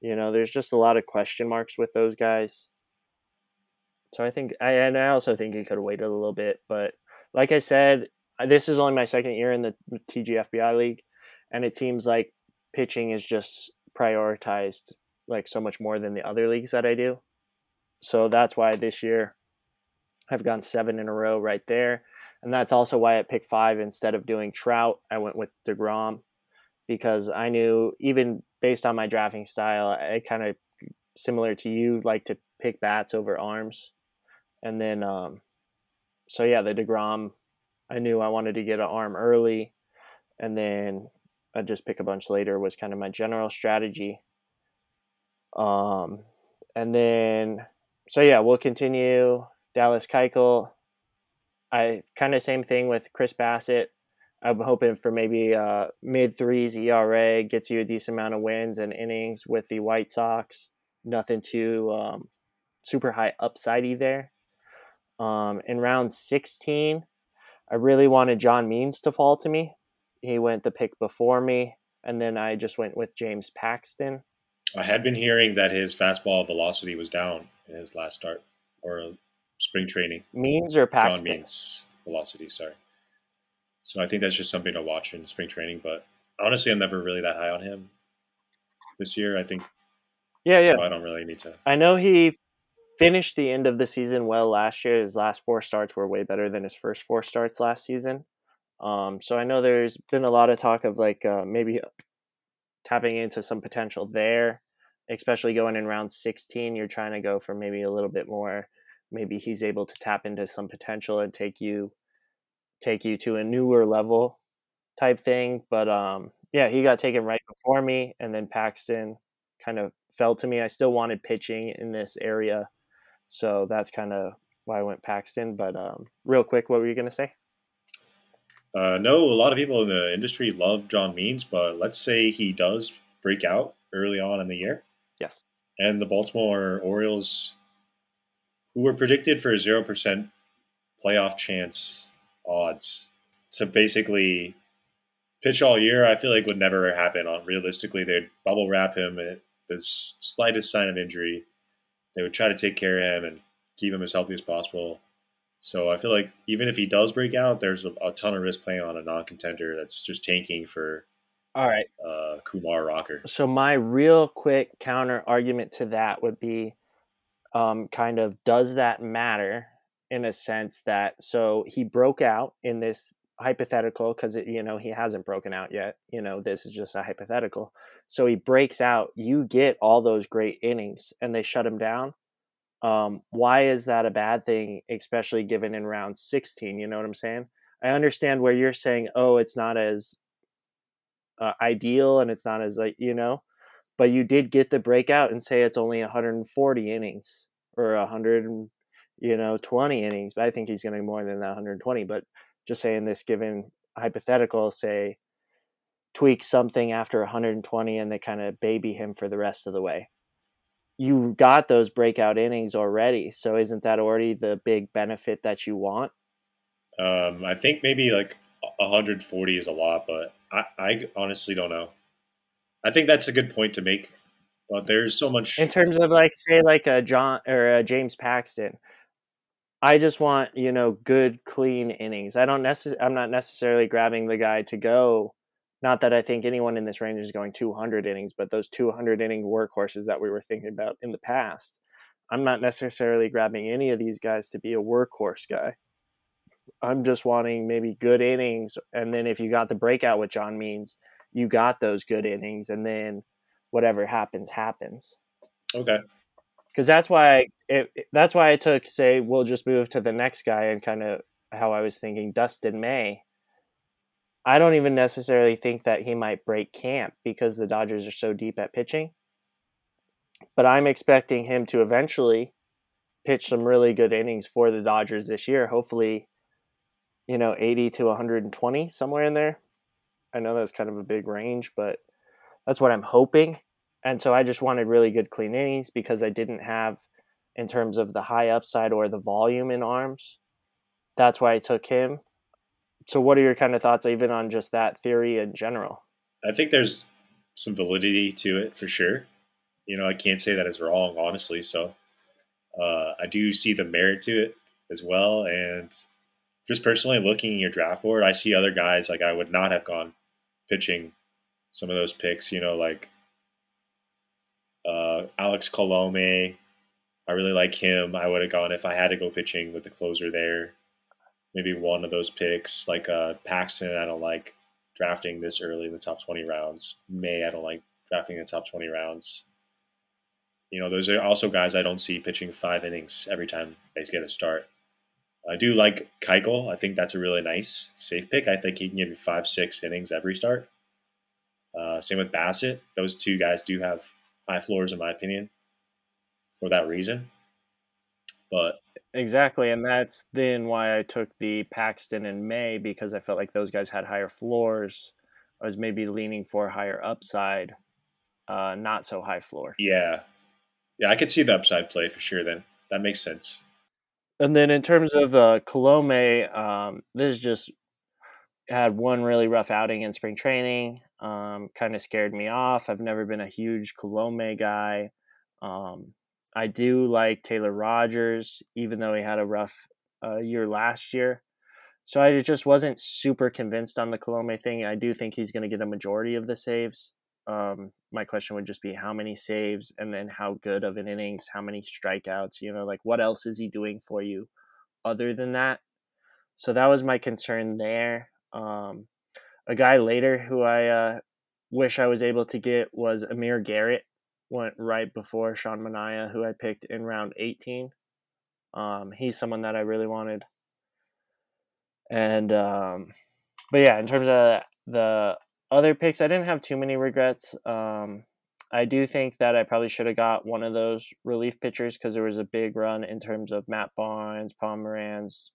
You know, there's just a lot of question marks with those guys. So I think, I, and I also think he could have waited a little bit. But like I said, this is only my second year in the TGFBI league, and it seems like pitching is just prioritized like so much more than the other leagues that I do. So that's why this year I've gone seven in a row right there. And that's also why at pick five, instead of doing Trout, I went with DeGrom because I knew even based on my drafting style, I kind of similar to you like to pick bats over arms. And then, um, so yeah, the DeGrom, I knew I wanted to get an arm early. And then I'd just pick a bunch later was kind of my general strategy. Um, and then, so yeah, we'll continue. Dallas Keuchel. I kind of same thing with Chris Bassitt. I'm hoping for maybe uh, mid threes ERA gets you a decent amount of wins and innings with the White Sox. Nothing too um, super high upsidey there. Um, in round 16, I really wanted John Means to fall to me he went the pick before me, and then I just went with James Paxton. I had been hearing that his fastball velocity was down in his last start or spring training. Means or Paxton? John Means velocity, sorry. So I think that's just something to watch in spring training. But honestly, I'm never really that high on him this year. I think. Yeah, yeah. I don't really need to. I know he finished the end of the season well last year. His last four starts were way better than his first four starts last season. Um, so I know there's been a lot of talk of like uh, maybe tapping into some potential there, especially going in round 16. You're trying to go for maybe a little bit more. Maybe he's able to tap into some potential and take you take you to a newer level type thing. But um, yeah, he got taken right before me, and then Paxton kind of fell to me. I still wanted pitching in this area, so that's kind of why I went Paxton. But um, real quick, what were you gonna say? Uh, no, a lot of people in the industry love John Means, but let's say he does break out early on in the year. Yes. And the Baltimore Orioles, who were predicted for a zero percent playoff chance odds to basically pitch all year, I feel like would never happen. On realistically, they'd bubble wrap him at the slightest sign of injury. They would try to take care of him and keep him as healthy as possible. So I feel like even if he does break out, there's a, a ton of risk playing on a non-contender that's just tanking for. All right. Uh, Kumar Rocker. So my real quick counter argument to that would be, um, kind of, does that matter in a sense that so he broke out in this hypothetical because you know he hasn't broken out yet you know this is just a hypothetical so he breaks out you get all those great innings and they shut him down um, why is that a bad thing especially given in round 16 you know what i'm saying i understand where you're saying oh it's not as uh, ideal and it's not as like you know but you did get the breakout and say it's only 140 innings or 100 you know 20 innings but i think he's going to be more than that 120 but just saying this given hypothetical, say tweak something after 120 and they kind of baby him for the rest of the way. You got those breakout innings already, so isn't that already the big benefit that you want? Um, I think maybe like 140 is a lot, but I, I honestly don't know. I think that's a good point to make, but there's so much in terms of like say like a John or a James Paxton. I just want, you know, good, clean innings. I don't necess- I'm not necessarily grabbing the guy to go. Not that I think anyone in this range is going 200 innings, but those 200 inning workhorses that we were thinking about in the past. I'm not necessarily grabbing any of these guys to be a workhorse guy. I'm just wanting maybe good innings. And then if you got the breakout with John Means, you got those good innings. And then whatever happens, happens. Okay because that's why it, that's why I took say we'll just move to the next guy and kind of how I was thinking Dustin May. I don't even necessarily think that he might break camp because the Dodgers are so deep at pitching. But I'm expecting him to eventually pitch some really good innings for the Dodgers this year. Hopefully, you know, 80 to 120 somewhere in there. I know that's kind of a big range, but that's what I'm hoping and so I just wanted really good clean innings because I didn't have, in terms of the high upside or the volume in arms. That's why I took him. So, what are your kind of thoughts, even on just that theory in general? I think there's some validity to it for sure. You know, I can't say that it's wrong, honestly. So, uh, I do see the merit to it as well. And just personally looking at your draft board, I see other guys like I would not have gone pitching some of those picks. You know, like uh, Alex Colome, I really like him. I would have gone if I had to go pitching with the closer there. Maybe one of those picks, like uh, Paxton. I don't like drafting this early in the top twenty rounds. May I don't like drafting in the top twenty rounds. You know, those are also guys I don't see pitching five innings every time they get a start. I do like Keuchel. I think that's a really nice safe pick. I think he can give you five, six innings every start. Uh, same with Bassitt. Those two guys do have high floors, in my opinion, for that reason. But exactly, and that's then why I took the Paxton in May because I felt like those guys had higher floors. I was maybe leaning for higher upside, uh, not so high floor. Yeah, yeah, I could see the upside play for sure. Then that makes sense. And then in terms of uh, Colome, um, this just had one really rough outing in spring training um, kind of scared me off. I've never been a huge Colome guy. Um, I do like Taylor Rogers, even though he had a rough uh, year last year. So I just wasn't super convinced on the Colome thing. I do think he's going to get a majority of the saves. Um, my question would just be how many saves and then how good of an innings, how many strikeouts, you know, like what else is he doing for you other than that? So that was my concern there. Um, a guy later who I uh, wish I was able to get was Amir Garrett. Went right before Sean Manaea, who I picked in round 18. Um, he's someone that I really wanted. And, um, but yeah, in terms of the other picks, I didn't have too many regrets. Um, I do think that I probably should have got one of those relief pitchers because there was a big run in terms of Matt Barnes, Pomeranz,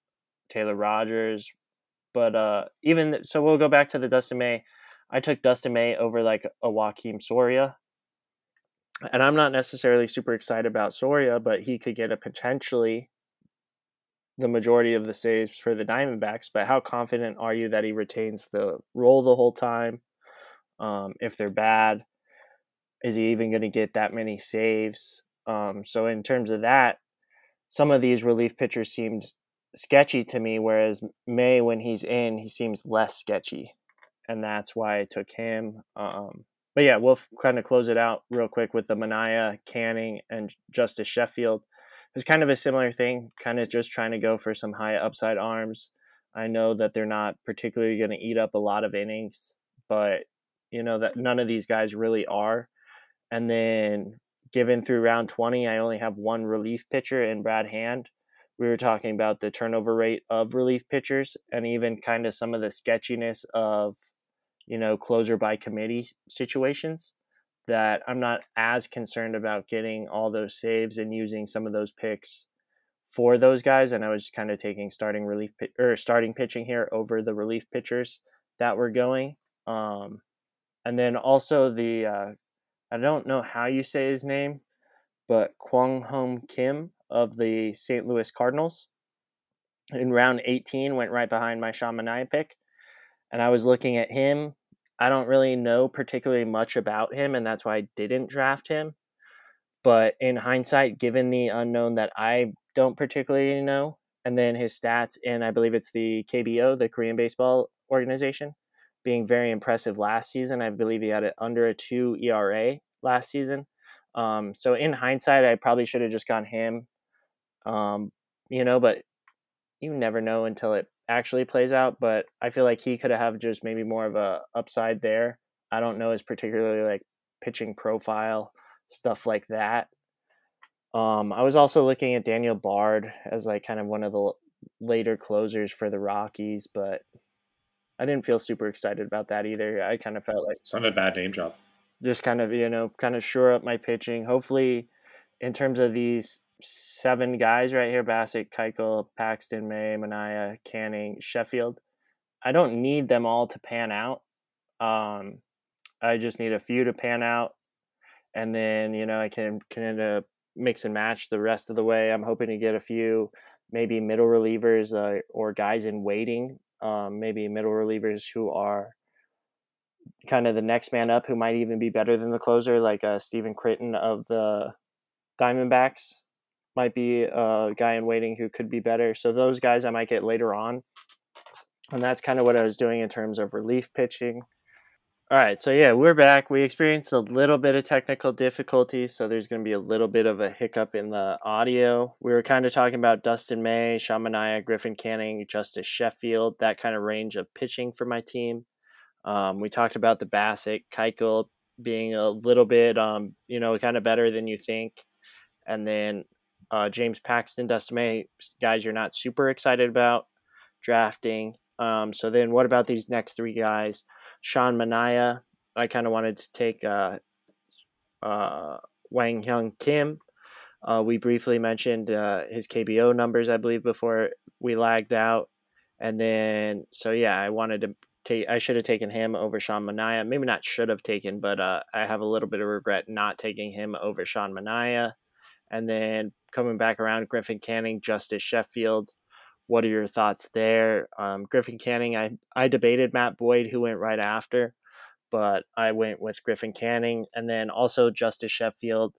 Taylor Rogers, but uh, even so, we'll go back to the Dustin May. I took Dustin May over like a Joakim Soria. And I'm not necessarily super excited about Soria, but he could get a potentially the majority of the saves for the Diamondbacks, but how confident are you that he retains the role the whole time? Um, if they're bad, is he even going to get that many saves? Um, so in terms of that, some of these relief pitchers seemed sketchy to me, whereas May, when he's in, he seems less sketchy, and that's why I took him. Um, but yeah, we'll kind of close it out real quick with the Manaea, Canning, and Justus Sheffield. It was kind of a similar thing, kind of just trying to go for some high upside arms. I know that they're not particularly going to eat up a lot of innings, but you know that none of these guys really are. And then given through round 20, I only have one relief pitcher in Brad Hand. We were talking about the turnover rate of relief pitchers and even kind of some of the sketchiness of, you know, closer by committee situations that I'm not as concerned about getting all those saves and using some of those picks for those guys. And I was kind of taking starting relief or starting pitching here over the relief pitchers that were going. Um, and then also the uh, I don't know how you say his name, but Kwang Hyun Kim of the St. Louis Cardinals in round 18 went right behind my Sean Manaea pick. And I was looking at him. I don't really know particularly much about him, and that's why I didn't draft him. But in hindsight, given the unknown that I don't particularly know, and then his stats and I believe it's the KBO, the Korean Baseball Organization, being very impressive last season. I believe he had it under a two ERA last season. Um, so in hindsight, I probably should have just gone him. Um, you know, but you never know until it actually plays out. But I feel like he could have just maybe more of a upside there. I don't know his particularly like pitching profile stuff like that. Um, I was also looking at Daniel Bard as like kind of one of the later closers for the Rockies, but I didn't feel super excited about that either. I kind of felt like it's not a bad name job. Just kind of you know kind of shore up my pitching. Hopefully, in terms of these seven guys right here: Bassitt, Keuchel, Paxton, May, Manaea, Canning, Sheffield. I don't need them all to pan out. Um, I just need a few to pan out, and then you know I can kind of mix and match the rest of the way. I'm hoping to get a few maybe middle relievers uh, or guys in waiting um, maybe middle relievers who are kind of the next man up, who might even be better than the closer, like uh, Stephen Crichton of the Diamondbacks might be a guy in waiting who could be better. So those guys I might get later on. And that's kind of what I was doing in terms of relief pitching. All right, so yeah, we're back. We experienced a little bit of technical difficulties, so there's going to be a little bit of a hiccup in the audio. We were kind of talking about Dustin May, Sean Manaea, Griffin Canning, Justus Sheffield, that kind of range of pitching for my team. Um, we talked about the Bassitt, Keuchel being a little bit, um, you know, kind of better than you think, and then uh, James Paxton, Dustin May, guys you're not super excited about drafting. Um, so then, what about these next three guys? Sean Manaea. I kind of wanted to take uh, uh, Wang Hyung Kim. Uh, we briefly mentioned uh, his KBO numbers, I believe, before we lagged out. And then, so yeah, I wanted to take, I should have taken him over Sean Manaea. Maybe not should have taken, but uh, I have a little bit of regret not taking him over Sean Manaea. And then coming back around, Griffin Canning, Justus Sheffield. What are your thoughts there? Um, Griffin Canning, I, I debated Matt Boyd, who went right after, but I went with Griffin Canning. And then also Justus Sheffield.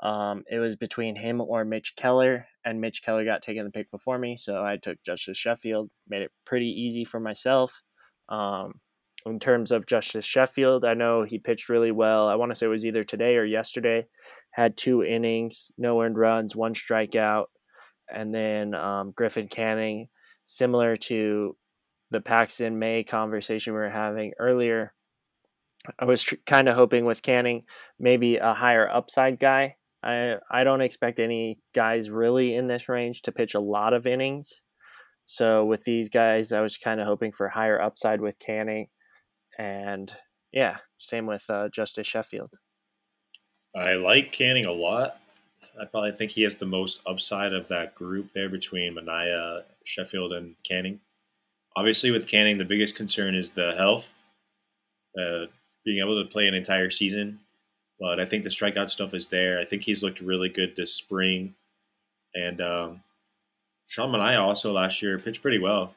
Um, it was between him or Mitch Keller, and Mitch Keller got taken the pick before me, so I took Justus Sheffield. Made it pretty easy for myself. Um, in terms of Justus Sheffield, I know he pitched really well. I want to say it was either today or yesterday. Had two innings, no earned runs, one strikeout, and then um, Griffin Canning, similar to the Paxton May conversation we were having earlier. I was tr- kind of hoping with Canning, maybe a higher upside guy. I I don't expect any guys really in this range to pitch a lot of innings. So with these guys, I was kind of hoping for higher upside with Canning, and yeah, same with uh, Justus Sheffield. I like Canning a lot. I probably think he has the most upside of that group there between Manaea, Sheffield, and Canning. Obviously, with Canning, the biggest concern is the health, uh, being able to play an entire season. But I think the strikeout stuff is there. I think he's looked really good this spring, and um, Sean Manaea also last year pitched pretty well.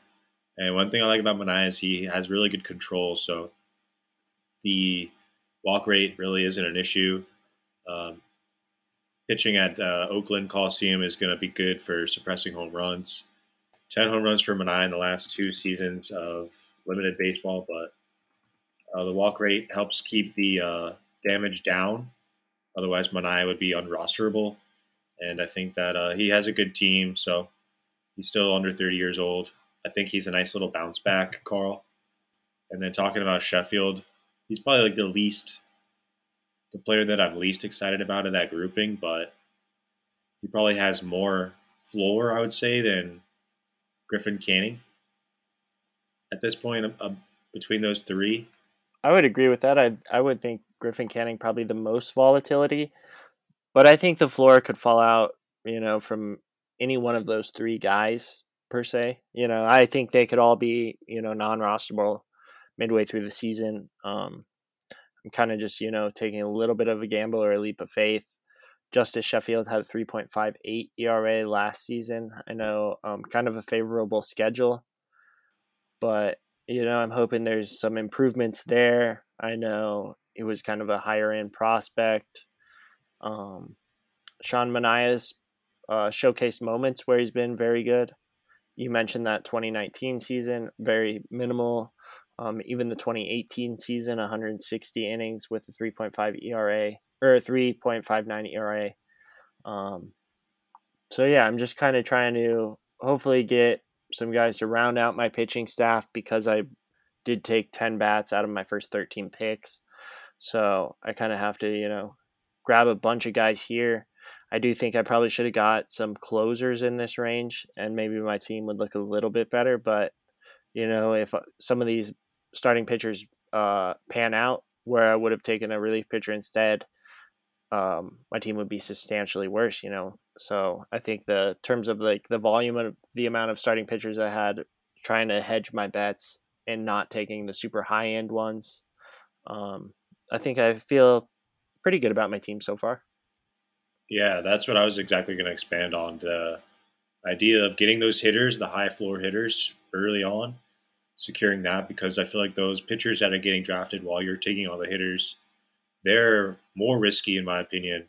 And one thing I like about Manaea is he has really good control. So the walk rate really isn't an issue. Um, pitching at uh, Oakland Coliseum is going to be good for suppressing home runs. 10 home runs for Manaea in the last two seasons of limited baseball, but uh, the walk rate helps keep the uh, damage down. Otherwise, Manaea would be unrosterable. And I think that uh, he has a good team, so he's still under 30 years old. I think he's a nice little bounce back, Carl. And then talking about Sheffield, he's probably like the least, the player that I'm least excited about of that grouping, but he probably has more floor, I would say, than Griffin Canning at this point uh, between those three. I would agree with that. I I would think Griffin Canning probably the most volatility, but I think the floor could fall out, you know, from any one of those three guys per se. You know, I think they could all be, you know, non-rosterable midway through the season. Um, I'm kind of just, you know, taking a little bit of a gamble or a leap of faith. Justus Sheffield had a 3.58 ERA last season. I know um, kind of a favorable schedule, but you know I'm hoping there's some improvements there. I know it was kind of a higher end prospect. Um, Sean Manaea's uh, showcased moments where he's been very good. You mentioned that 2019 season, very minimal. Um, even the 2018 season, 160 innings with a 3.5 ERA or 3.59 ERA. Um, so yeah, I'm just kind of trying to hopefully get some guys to round out my pitching staff because I did take 10 bats out of my first 13 picks. So I kind of have to, you know, grab a bunch of guys here. I do think I probably should have got some closers in this range and maybe my team would look a little bit better. But, you know, if uh, some of these starting pitchers uh, pan out where I would have taken a relief pitcher instead, um, my team would be substantially worse, you know. So I think the terms of like the volume of the amount of starting pitchers I had, trying to hedge my bets and not taking the super high end ones. Um, I think I feel pretty good about my team so far. Yeah, that's what I was exactly going to expand on the idea of getting those hitters, the high floor hitters early on, securing that because I feel like those pitchers that are getting drafted while you're taking all the hitters they're more risky in my opinion,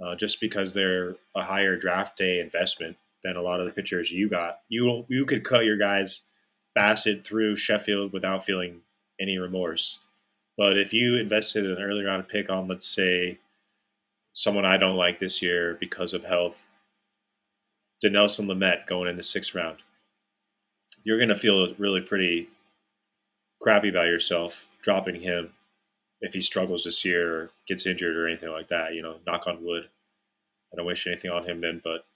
uh, just because they're a higher draft day investment than a lot of the pitchers you got. You you could cut your guys Bassitt through Sheffield without feeling any remorse. But if you invested an early round pick on, let's say, someone I don't like this year because of health, Dinelson Lamet going in the sixth round, you're going to feel really pretty crappy about yourself dropping him if he struggles this year or gets injured or anything like that. You know, knock on wood. I don't wish anything on him then, but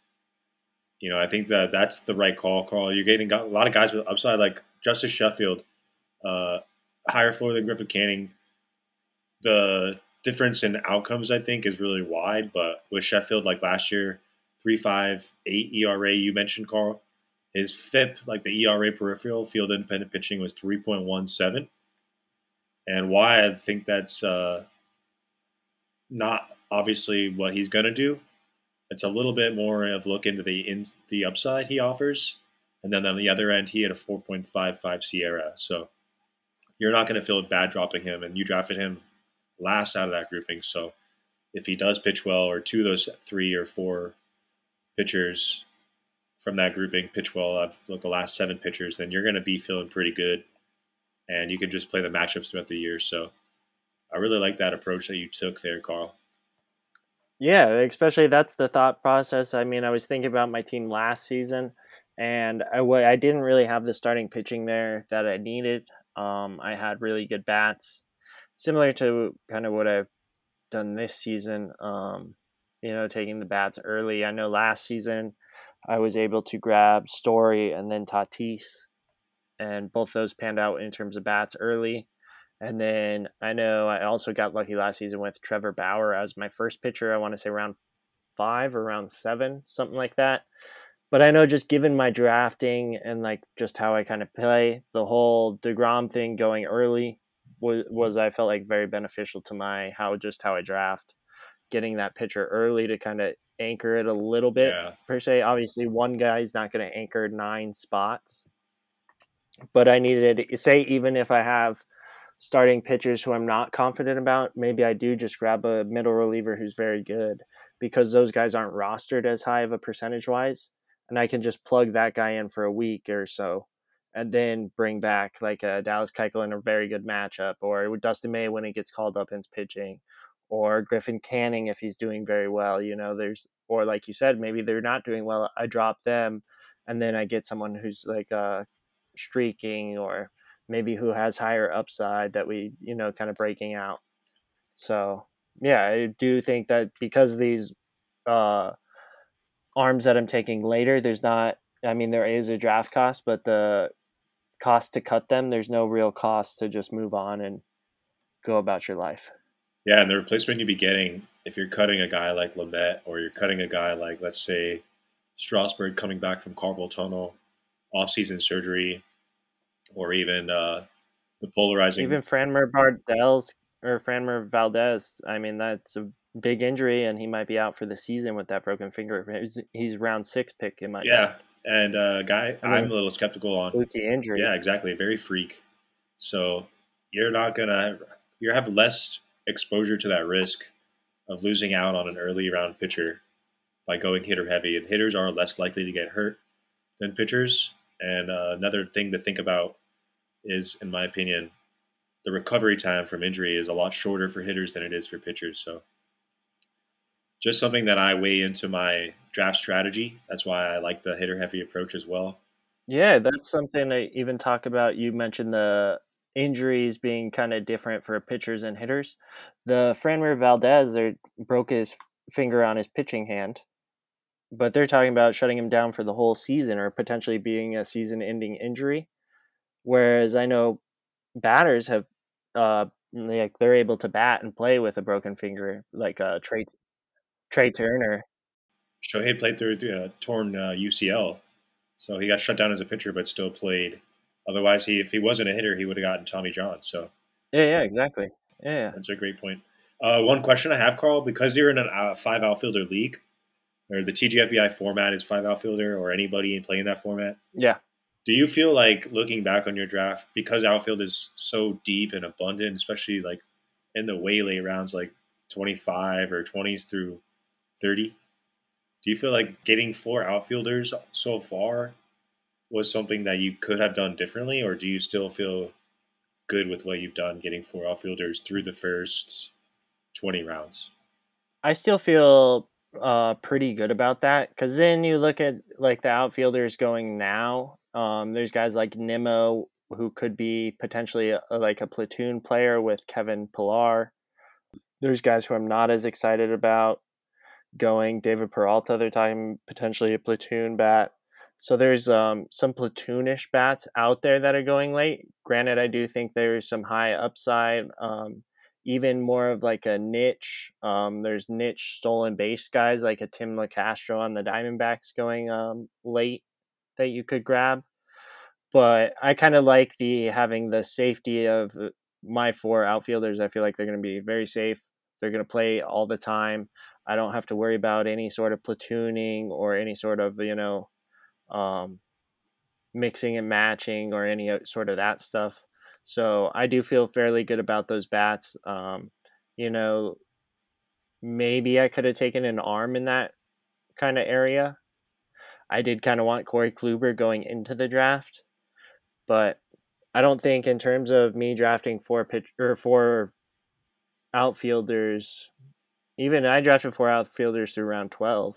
you know, I think that that's the right call. Carl, you're getting a lot of guys with upside, like Justus Sheffield, uh, higher floor than Griffin Canning. The difference in outcomes, I think, is really wide. But with Sheffield, like last year, three five eight ERA, you mentioned Carl. His FIP, like the ERA peripheral field independent pitching, was three point one seven and why I think that's uh, not obviously what he's going to do. It's a little bit more of look into the in, the upside he offers, and then on the other end, he had a 4.55 SIERA. So you're not going to feel bad dropping him, and you drafted him last out of that grouping. So if he does pitch well, or two of those three or four pitchers from that grouping pitch well of the last seven pitchers, then you're going to be feeling pretty good and you can just play the matchups throughout the year. So I really like that approach that you took there, Carl. Yeah, especially that's the thought process. I mean, I was thinking about my team last season, and I, I didn't really have the starting pitching there that I needed. Um, I had really good bats, similar to kind of what I've done this season. Um, you know, taking the bats early. I know last season I was able to grab Story and then Tatis and both those panned out in terms of bats early. And then I know I also got lucky last season with Trevor Bauer as my first pitcher. I want to say round five or round seven, something like that. But I know just given my drafting and like just how I kind of play, the whole DeGrom thing going early was was I felt like very beneficial to my how just how I draft. Getting that pitcher early to kind of anchor it a little bit Yeah. per se. Obviously, one guy's not going to anchor nine spots, but I needed say even if I have starting pitchers who I'm not confident about, maybe I do just grab a middle reliever who's very good because those guys aren't rostered as high of a percentage wise, and I can just plug that guy in for a week or so. And then bring back like a Dallas Keuchel in a very good matchup, or Dustin May when he gets called up and pitching, or Griffin Canning if he's doing very well. You know, there's or like you said, maybe they're not doing well. I drop them, and then I get someone who's like uh, streaking or maybe who has higher upside that we you know kind of breaking out. So yeah, I do think that because these uh, arms that I'm taking later, there's not. I mean, there is a draft cost, but the cost to cut them, there's no real cost to just move on and go about your life. Yeah, and the replacement you'd be getting if you're cutting a guy like Lamet or you're cutting a guy like, let's say, Strasburg coming back from carpal tunnel, off-season surgery, or even uh, the polarizing. Even Framber Bardell's or Framber Valdez. I mean, that's a big injury, and he might be out for the season with that broken finger. He's, he's round six pick in my yeah. And uh, guy I mean, I'm a little skeptical on. Spooky injury. Yeah, exactly. Very freak. So you're not gonna you have less exposure to that risk of losing out on an early round pitcher by going hitter heavy, and hitters are less likely to get hurt than pitchers. And uh, another thing to think about is, in my opinion, the recovery time from injury is a lot shorter for hitters than it is for pitchers. So just something that I weigh into my draft strategy. That's why I like the hitter heavy approach as well. Yeah, that's something I even talk about. You mentioned the injuries being kind of different for pitchers and hitters. The Framber Valdez, they broke his finger on his pitching hand, but they're talking about shutting him down for the whole season or potentially being a season-ending injury. Whereas I know batters have, uh, like they're able to bat and play with a broken finger, like uh, Trea Trea Turner. Shohei played through uh, torn uh, UCL, so he got shut down as a pitcher, but still played. Otherwise, he if he wasn't a hitter, he would have gotten Tommy John. So Yeah, yeah, exactly. Yeah, that's a great point. Uh, one question I have, Carl, because you're in a uh, five outfielder league, or the TGFBI format is five outfielder, or anybody playing that format. yeah. Do you feel like looking back on your draft because outfield is so deep and abundant, especially like in the way late rounds, like 25 or 20s through 30? Do you feel like getting four outfielders so far was something that you could have done differently, or do you still feel good with what you've done getting four outfielders through the first 20 rounds? I still feel uh, pretty good about that because then you look at like the outfielders going now. Um, there's guys like Nimmo who could be potentially a, like a platoon player with Kevin Pillar. There's guys who I'm not as excited about going. David Peralta, they're talking potentially a platoon bat. So there's um, some platoonish bats out there that are going late. Granted, I do think there's some high upside. Um, even more of like a niche. Um, there's niche stolen base guys like a Tim Locastro on the Diamondbacks going um, late that you could grab. But I kind of like the having the safety of uh, my four outfielders. I feel like they're going to be very safe. They're going to play all the time. I don't have to worry about any sort of platooning or any sort of you know um, mixing and matching or any sort of that stuff. So I do feel fairly good about those bats. Um, you know, maybe I could have taken an arm in that kind of area. I did kind of want Corey Kluber going into the draft, but I don't think in terms of me drafting four pitch or four outfielders, even I drafted four outfielders through round twelve.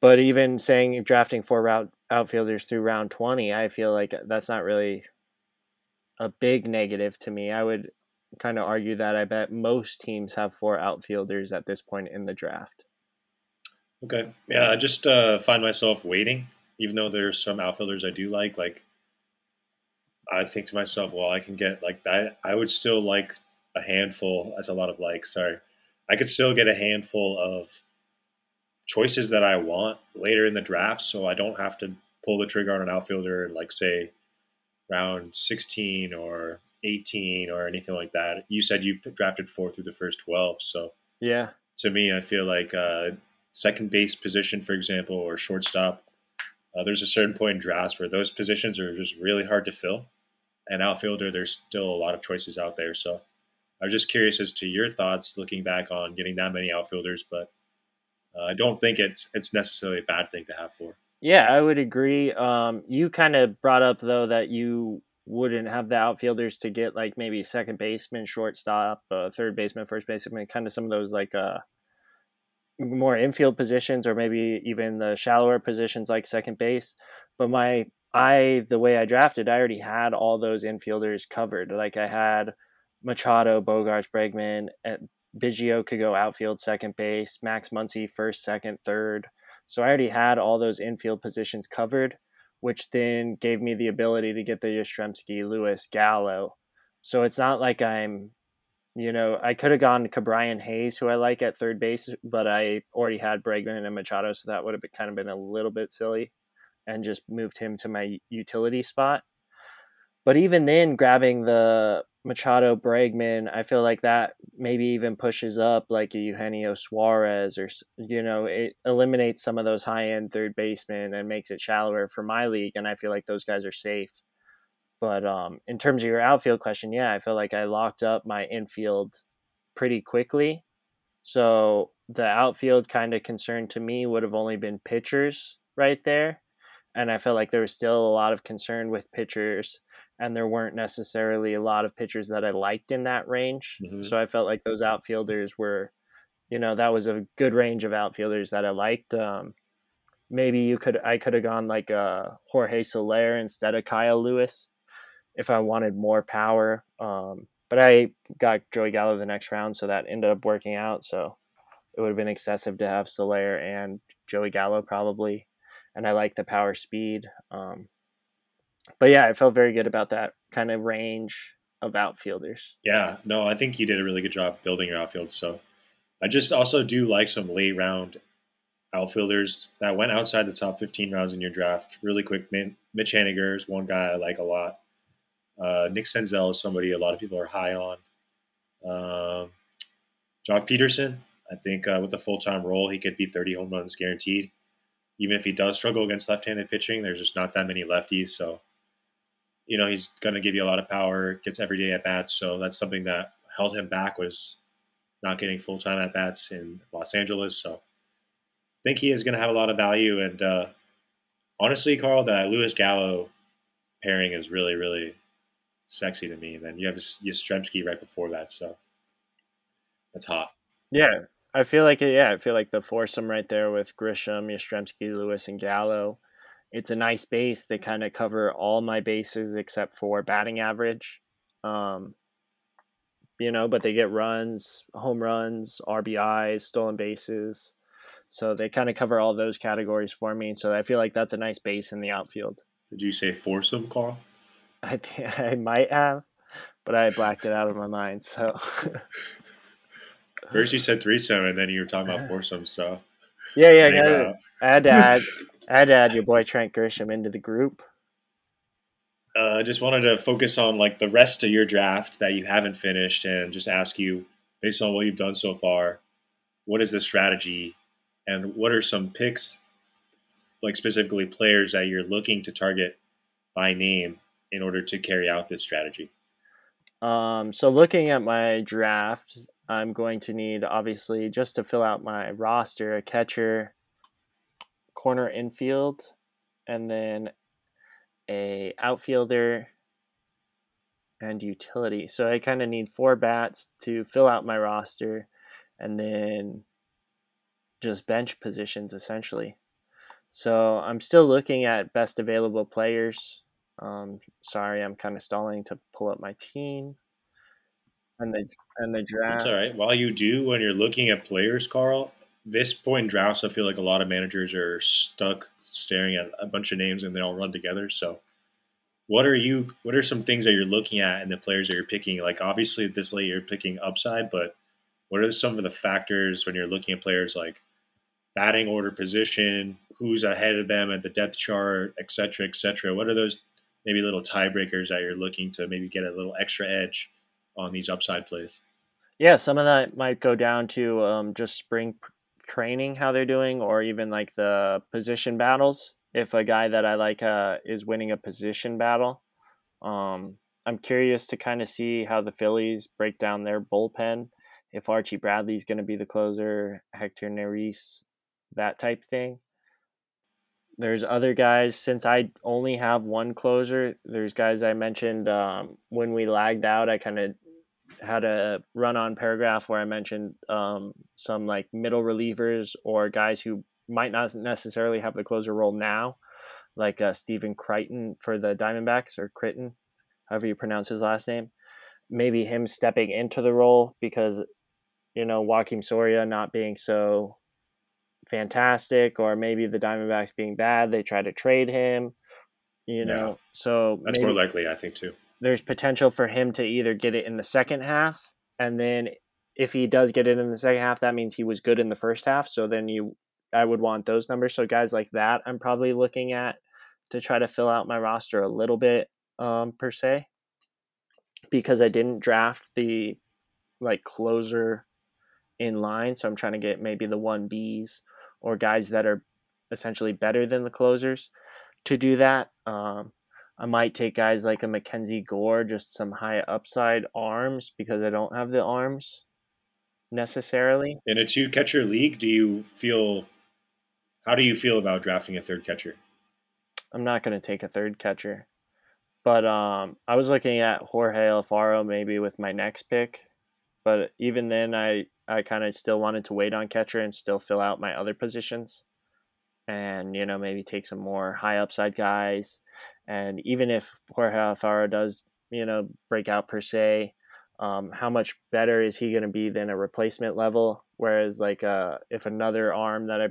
But even saying drafting four outfielders through round twenty, I feel like that's not really a big negative to me. I would kind of argue that I bet most teams have four outfielders at this point in the draft. Okay. Yeah, I just uh, find myself waiting, even though there's some outfielders I do like. Like, I think to myself, well, I can get like that. I would still like a handful. That's a lot of likes. Sorry. I could still get a handful of choices that I want later in the draft, so I don't have to pull the trigger on an outfielder and like say round 16 or 18 or anything like that. You said you drafted four through the first 12, so Yeah. to me, I feel like uh, second base position, for example, or shortstop, uh, there's a certain point in drafts where those positions are just really hard to fill. And outfielder, there's still a lot of choices out there. So I was just curious as to your thoughts looking back on getting that many outfielders, but uh, I don't think it's it's necessarily a bad thing to have four. Yeah, I would agree. Um, you kind of brought up though that you wouldn't have the outfielders to get like maybe second baseman, shortstop, uh, third baseman, first baseman, kind of some of those like uh, more infield positions or maybe even the shallower positions like second base. But my I the way I drafted, I already had all those infielders covered. Like I had Machado, Bogaerts, Bregman, and Biggio could go outfield, second base, Max Muncy first, second, third. So I already had all those infield positions covered, which then gave me the ability to get the Yastrzemski, Lewis, Gallo. So it's not like I'm you know, I could have gone to Ke'Bryan Hayes, who I like at third base, but I already had Bregman and Machado, so that would have been, kind of been a little bit silly, and just moved him to my utility spot. But even then, grabbing the Machado Bregman, I feel like that maybe even pushes up like a Eugenio Suarez, or you know, it eliminates some of those high end third basemen and makes it shallower for my league, and I feel like those guys are safe. But um, in terms of your outfield question, yeah, I feel like I locked up my infield pretty quickly. So the outfield kind of concern to me would have only been pitchers right there. And I felt like there was still a lot of concern with pitchers, and there weren't necessarily a lot of pitchers that I liked in that range. Mm-hmm. So I felt like those outfielders were, you know, that was a good range of outfielders that I liked. Um, maybe you could, I could have gone like uh, Jorge Soler instead of Kyle Lewis if I wanted more power. Um, but I got Joey Gallo the next round, so that ended up working out. So it would have been excessive to have Soler and Joey Gallo probably, and I like the power speed. Um, but yeah, I felt very good about that kind of range of outfielders. Yeah, no, I think you did a really good job building your outfield. So I just also do like some late round outfielders that went outside the top 15 rounds in your draft really quick. Mitch Haniger is one guy I like a lot. Uh, Nick Senzel is somebody a lot of people are high on. Um, Joc Pederson, I think uh, with a full time role, he could be 30 home runs guaranteed. Even if he does struggle against left handed pitching, there's just not that many lefties. So, you know, he's going to give you a lot of power, gets everyday at bats. So that's something that held him back was not getting full time at bats in Los Angeles. So I think he is going to have a lot of value. And uh, honestly, Carl, that Lewis Gallo pairing is really, really sexy to me. And then you have Yastrzemski right before that, so that's hot. Yeah, I feel like yeah, I feel like the foursome right there with Grisham, Yastrzemski, Lewis, and Gallo. It's a nice base. They kind of cover all my bases except for batting average. Um, you know, but they get runs, home runs, RBIs, stolen bases. So they kind of cover all those categories for me. So I feel like that's a nice base in the outfield. Did you say foursome, Carl? I I might have, but I blacked it out of my mind. So first you said threesome, and then you were talking about foursome. So yeah, yeah, I, gotta, I had to add, I had to add your boy Trent Grisham into the group. I uh, just wanted to focus on like the rest of your draft that you haven't finished, and just ask you, based on what you've done so far, what is the strategy, and what are some picks, like specifically players that you're looking to target by name in order to carry out this strategy? Um, so looking at my draft, I'm going to need obviously just to fill out my roster a catcher, corner infield, and then a outfielder and utility. So I kind of need four bats to fill out my roster, and then just bench positions essentially. So I'm still looking at best available players. Um, sorry, I'm kind of stalling to pull up my team and the and the draft. That's all right. While you do, when you're looking at players, Carl, this point in drafts, I feel like a lot of managers are stuck staring at a bunch of names and they all run together. So, what are you? What are some things that you're looking at in the players that you're picking? Like, obviously, this late you're picking upside, but what are some of the factors when you're looking at players like batting order position, who's ahead of them at the depth chart, et cetera, et cetera? What are those maybe little tiebreakers that you're looking to maybe get a little extra edge on these upside plays? Yeah, some of that might go down to um, just spring training how they're doing or even like the position battles. If a guy that I like uh, is winning a position battle, um, I'm curious to kind of see how the Phillies break down their bullpen. If Archie Bradley's going to be the closer, Hector Neris, that type thing. There's other guys. Since I only have one closer, there's guys I mentioned um, when we lagged out. I kind of had a run on paragraph where I mentioned um, some like middle relievers or guys who might not necessarily have the closer role now, like uh, Stephen Crichton for the Diamondbacks or Crichton, however you pronounce his last name. Maybe him stepping into the role because, you know, Joakim Soria not being so fantastic, or maybe the Diamondbacks being bad, they try to trade him. You know, yeah. so that's maybe, more likely, I think, too there's potential for him to either get it in the second half and then if he does get it in the second half that means he was good in the first half so then you I would want those numbers. So guys like that I'm probably looking at to try to fill out my roster a little bit um, per se. Because I didn't draft the like closer in line so I'm trying to get maybe the 1Bs or guys that are essentially better than the closers to do that um, I might take guys like a Mackenzie Gore, just some high upside arms because I don't have the arms necessarily. In a two catcher league, do you feel how do you feel about drafting a third catcher? I'm not going to take a third catcher. But um, I was looking at Jorge Alfaro maybe with my next pick. But even then, I, I kind of still wanted to wait on catcher and still fill out my other positions. And, you know, maybe take some more high upside guys and even if Jorge Alfaro does, you know, break out per se, um, how much better is he going to be than a replacement level? Whereas, like, uh, if another arm that I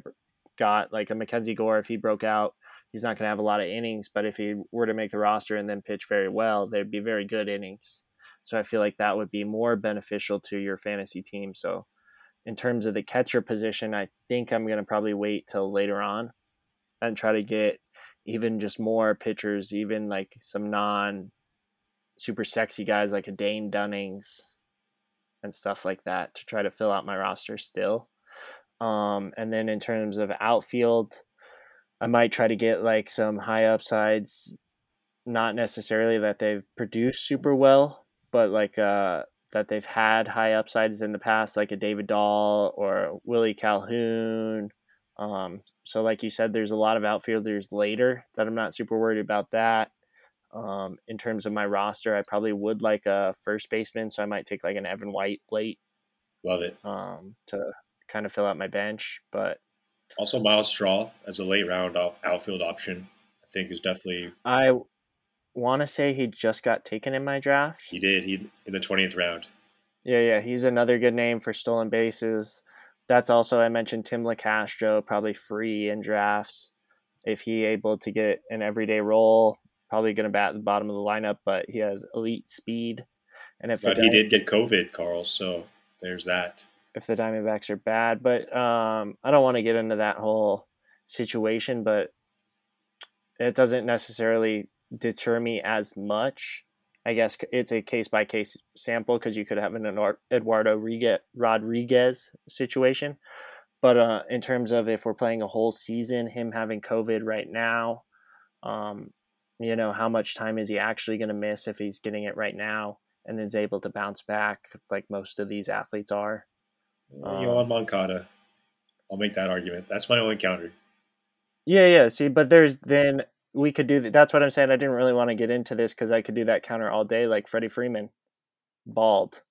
got, like a Mackenzie Gore, if he broke out, he's not going to have a lot of innings. But if he were to make the roster and then pitch very well, they'd be very good innings. So I feel like that would be more beneficial to your fantasy team. So, in terms of the catcher position, I think I'm going to probably wait till later on and try to get even just more pitchers, even like some non super sexy guys like a Dane Dunnings and stuff like that to try to fill out my roster still. Um, and then in terms of outfield, I might try to get like some high upsides, not necessarily that they've produced super well, but like uh, that they've had high upsides in the past, like a David Dahl or Willie Calhoun um, so, like you said, there's a lot of outfielders later that I'm not super worried about that. Um, in terms of my roster, I probably would like a first baseman, so I might take like an Evan White late. Love it. Um, to kind of fill out my bench, but also Myles Straw as a late round outfield option, I think is definitely. I want to say he just got taken in my draft. He did. He in the twentieth round. Yeah, yeah, he's another good name for stolen bases that's also I mentioned Tim Locastro probably free in drafts if he able to get an everyday role. Probably going to bat at the bottom of the lineup, but he has elite speed. And if but he did get COVID, Carl, so there's that. If the Diamondbacks are bad, but um, I don't want to get into that whole situation, but it doesn't necessarily deter me as much I guess it's a case by case sample because you could have an Eduardo Rodriguez situation. But uh, in terms of if we're playing a whole season, him having COVID right now, um, you know, how much time is he actually going to miss if he's getting it right now and is able to bounce back like most of these athletes are? Um, Yoan Moncada. I'll make that argument. That's my only counter. Yeah, yeah. See, but there's then we could do that. That's what I'm saying. I didn't really want to get into this because I could do that counter all day, like Freddie Freeman, bald.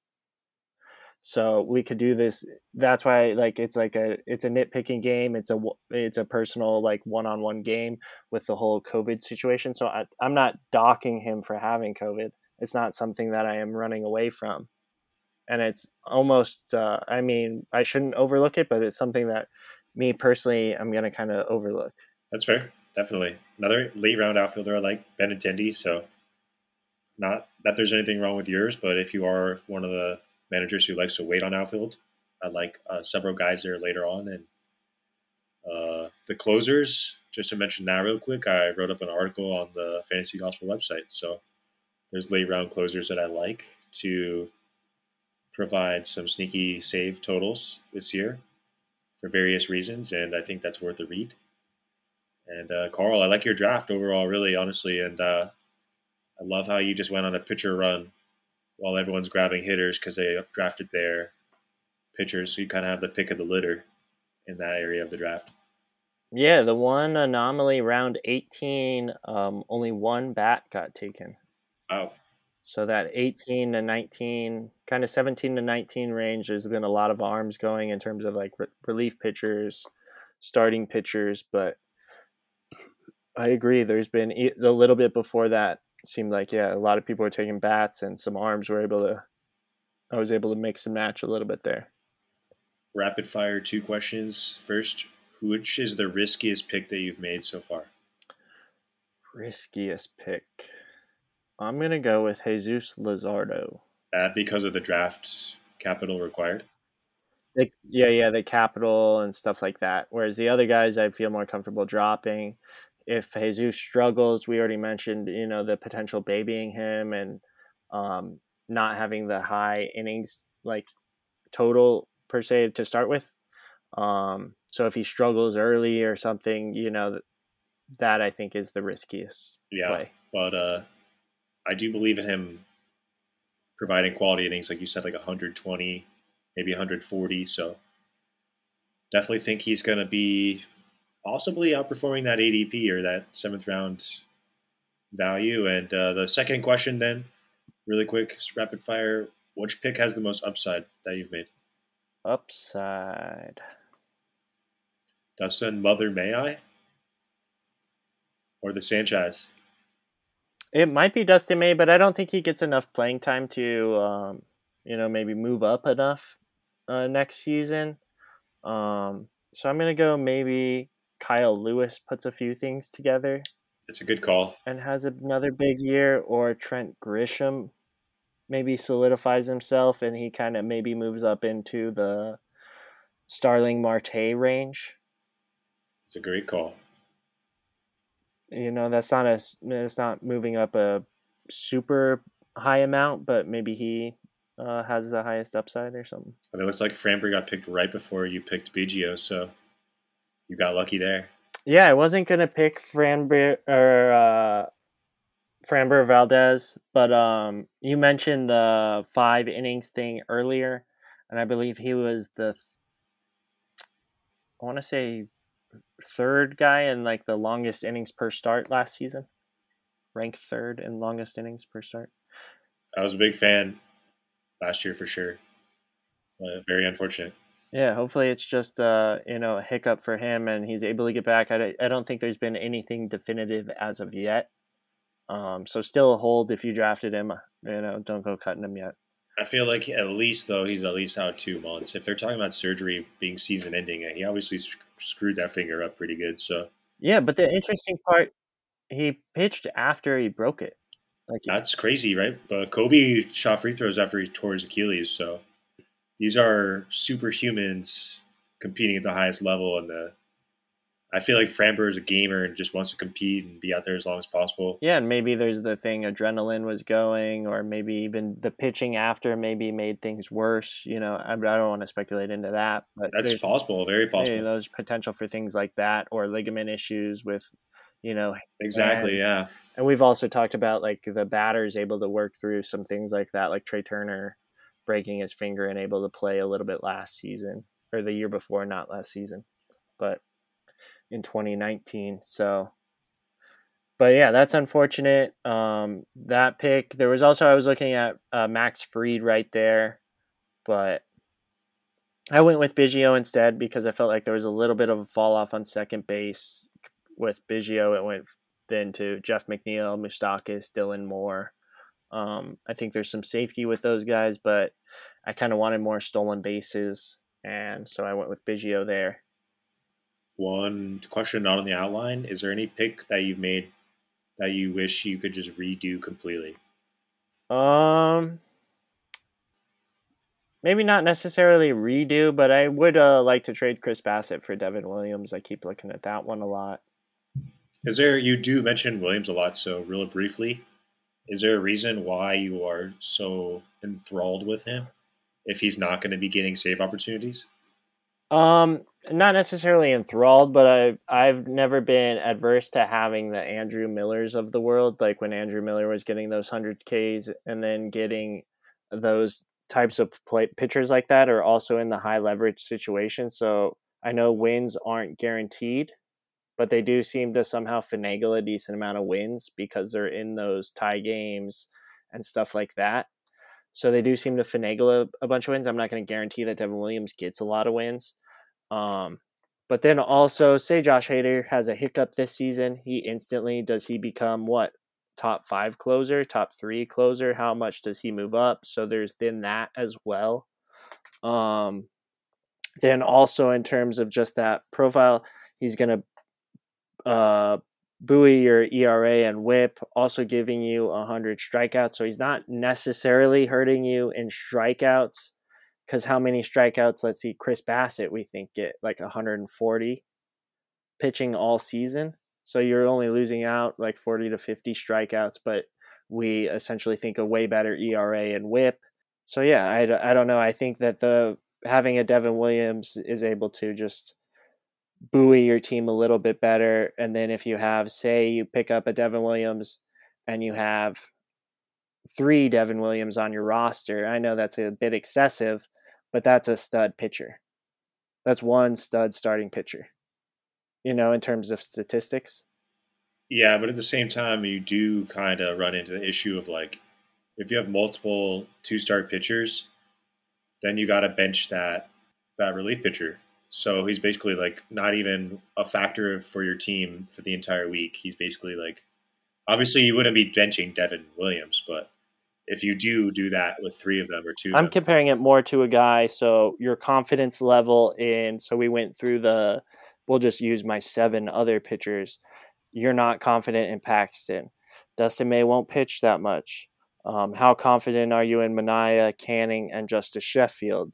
So we could do this. That's why, like, it's like a it's a nitpicking game. It's a it's a personal like one on one game with the whole COVID situation. So I, I'm not docking him for having COVID. It's not something that I am running away from, and it's almost. Uh, I mean, I shouldn't overlook it, but it's something that me personally, I'm gonna kind of overlook. That's fair definitely. Another late round outfielder I like, Ben Benintendi. So, not that there's anything wrong with yours, but if you are one of the managers who likes to wait on outfield, I like uh, several guys there later on. And uh, the closers, just to mention that real quick, I wrote up an article on the Fantasy Gospel website. So, there's late round closers that I like to provide some sneaky save totals this year for various reasons, and I think that's worth a read. And uh, Carl, I like your draft overall, really honestly, and uh, I love how you just went on a pitcher run while everyone's grabbing hitters because they drafted their pitchers. So you kind of have the pick of the litter in that area of the draft. Yeah, the one anomaly round 18, um, only one bat got taken. Wow. So that 18 to 19, kind of 17 to 19 range, there's been a lot of arms going in terms of like re- relief pitchers, starting pitchers. But I agree, there's been a little bit before that. Seemed like yeah, a lot of people were taking bats, and some arms were able to. I was able to mix and match a little bit there. Rapid fire, two questions. First, which is the riskiest pick that you've made so far? Riskiest pick. I'm gonna go with Jesus Luzardo. Uh, because of the draft capital required. The, yeah, yeah, the capital and stuff like that. Whereas the other guys, I feel more comfortable dropping. If Jesus struggles, we already mentioned, you know, the potential babying him and um, not having the high innings like total per se to start with. Um, so if he struggles early or something, you know, that I think is the riskiest. Yeah, play. but uh, I do believe in him providing quality innings, like you said, like 120, maybe 140. So definitely think he's going to be possibly outperforming that ADP or that seventh round value. And uh, the second question, then, really quick, rapid fire: Which pick has the most upside that you've made? Upside. Dustin Mother May I? Or the Sanchez? It might be Dustin May, but I don't think he gets enough playing time to, um, you know, maybe move up enough uh, next season. Um, so I'm gonna go maybe Kyle Lewis puts a few things together. It's a good call. And has another big year, or Trent Grisham maybe solidifies himself and he kind of maybe moves up into the Starling Marte range. It's a great call. You know, that's not a it's not moving up a super high amount, but maybe he uh, has the highest upside or something. And it looks like Framber got picked right before you picked Biggio, so you got lucky there. Yeah, I wasn't gonna pick Framber or uh, Framber Valdez, but um, you mentioned the five innings thing earlier, and I believe he was the th- I want to say third guy in like the longest innings per start last season, ranked third in longest innings per start. I was a big fan last year for sure. Uh, very unfortunate. Yeah, hopefully it's just uh, you know a hiccup for him and he's able to get back. I, I don't think there's been anything definitive as of yet. Um, so still a hold if you drafted him. You know, don't go cutting him yet. I feel like at least though he's at least out two months. If they're talking about surgery being season ending, he obviously screwed that finger up pretty good. So yeah, but the interesting part, he pitched after he broke it. Like that's crazy, right? But Kobe shot free throws after he tore his Achilles. So these are superhumans competing at the highest level, and the I feel like Framber is a gamer and just wants to compete and be out there as long as possible. Yeah, and maybe there's the thing adrenaline was going, or maybe even the pitching after maybe made things worse. You know, I, I don't want to speculate into that, but that's possible, very possible. there's potential for things like that, or ligament issues with, you know, exactly, and, yeah. And we've also talked about like the batters able to work through some things like that, like Trea Turner breaking his finger and able to play a little bit last season or the year before, not last season, but in 2019. So, but yeah, that's unfortunate. Um, that pick. There was also I was looking at uh, Max Fried right there, but I went with Biggio instead because I felt like there was a little bit of a fall off on second base with Biggio. It went then to Jeff McNeil, Moustakas, Dylan Moore. Um, I think there's some safety with those guys, but I kind of wanted more stolen bases, and so I went with Biggio there. One question not on the outline: Is there any pick that you've made that you wish you could just redo completely? Um, maybe not necessarily redo, but I would uh, like to trade Chris Bassitt for Devin Williams. I keep looking at that one a lot. Is there you do mention Williams a lot, so real briefly, is there a reason why you are so enthralled with him if he's not going to be getting save opportunities? Um, not necessarily enthralled, but I I've never been adverse to having the Andrew Millers of the world, like when Andrew Miller was getting those hundred Ks and then getting those types of play pitchers like that are also in the high leverage situation. So I know wins aren't guaranteed, but they do seem to somehow finagle a decent amount of wins because they're in those tie games and stuff like that. So they do seem to finagle a, a bunch of wins. I'm not going to guarantee that Devin Williams gets a lot of wins. Um, but then also, say Josh Hader has a hiccup this season, he instantly does he become what top five closer, top three closer? How much does he move up? So there's then that as well. Um, then also in terms of just that profile, he's going to uh, buoy your ERA and WHIP, also giving you hundred strikeouts. So he's not necessarily hurting you in strikeouts. Because how many strikeouts? Let's see, Chris Bassitt, we think get like 140 pitching all season. So you're only losing out like 40 to 50 strikeouts, but we essentially think a way better ERA and WHIP. So yeah, I, I don't know. I think that the having a Devin Williams is able to just buoy your team a little bit better. And then if you have, say, you pick up a Devin Williams and you have three Devin Williams on your roster, I know that's a bit excessive, but that's a stud pitcher. That's one stud starting pitcher, you know, in terms of statistics. Yeah, but at the same time, you do kind of run into the issue of like, if you have multiple two star pitchers, then you got to bench that that relief pitcher so he's basically like not even a factor for your team for the entire week. He's basically like, obviously you wouldn't be benching Devin Williams, but if you do do that with three of them or two, I'm comparing it more to a guy. So your confidence level in. So we went through the. We'll just use my seven other pitchers. You're not confident in Paxton. Dustin May won't pitch that much. Um, how confident are you in Manaea, Canning, and Justus Sheffield?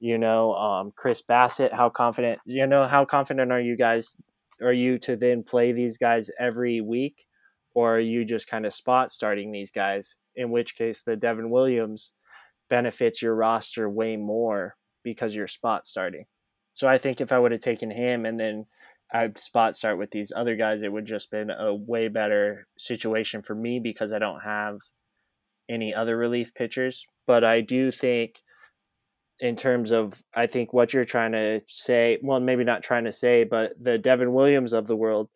You know um, chris Bassitt. how confident you know how confident are you guys are you to then play these guys every week? Or are you just kind of spot starting these guys? In which case the devin williams benefits your roster way more because you're spot starting. So i think if i would have taken him and then i'd spot start with these other guys it would just been a way better situation for me because i don't have any other relief pitchers. But i do think in terms of I think what you're trying to say. Well, maybe not trying to say, but the Devin Williams of the world,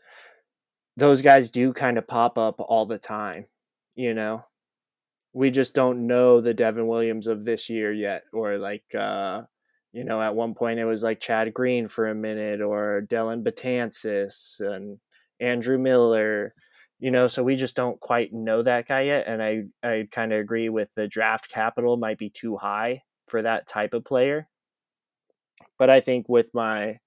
those guys do kind of pop up all the time. You know, we just don't know the Devin Williams of this year yet, or like. uh you know, at one point it was like Chad Green for a minute, or Dellin Betances and Andrew Miller you know so we just don't quite know that guy yet and i i kind of agree with the draft capital might be too high for that type of player. But I think with my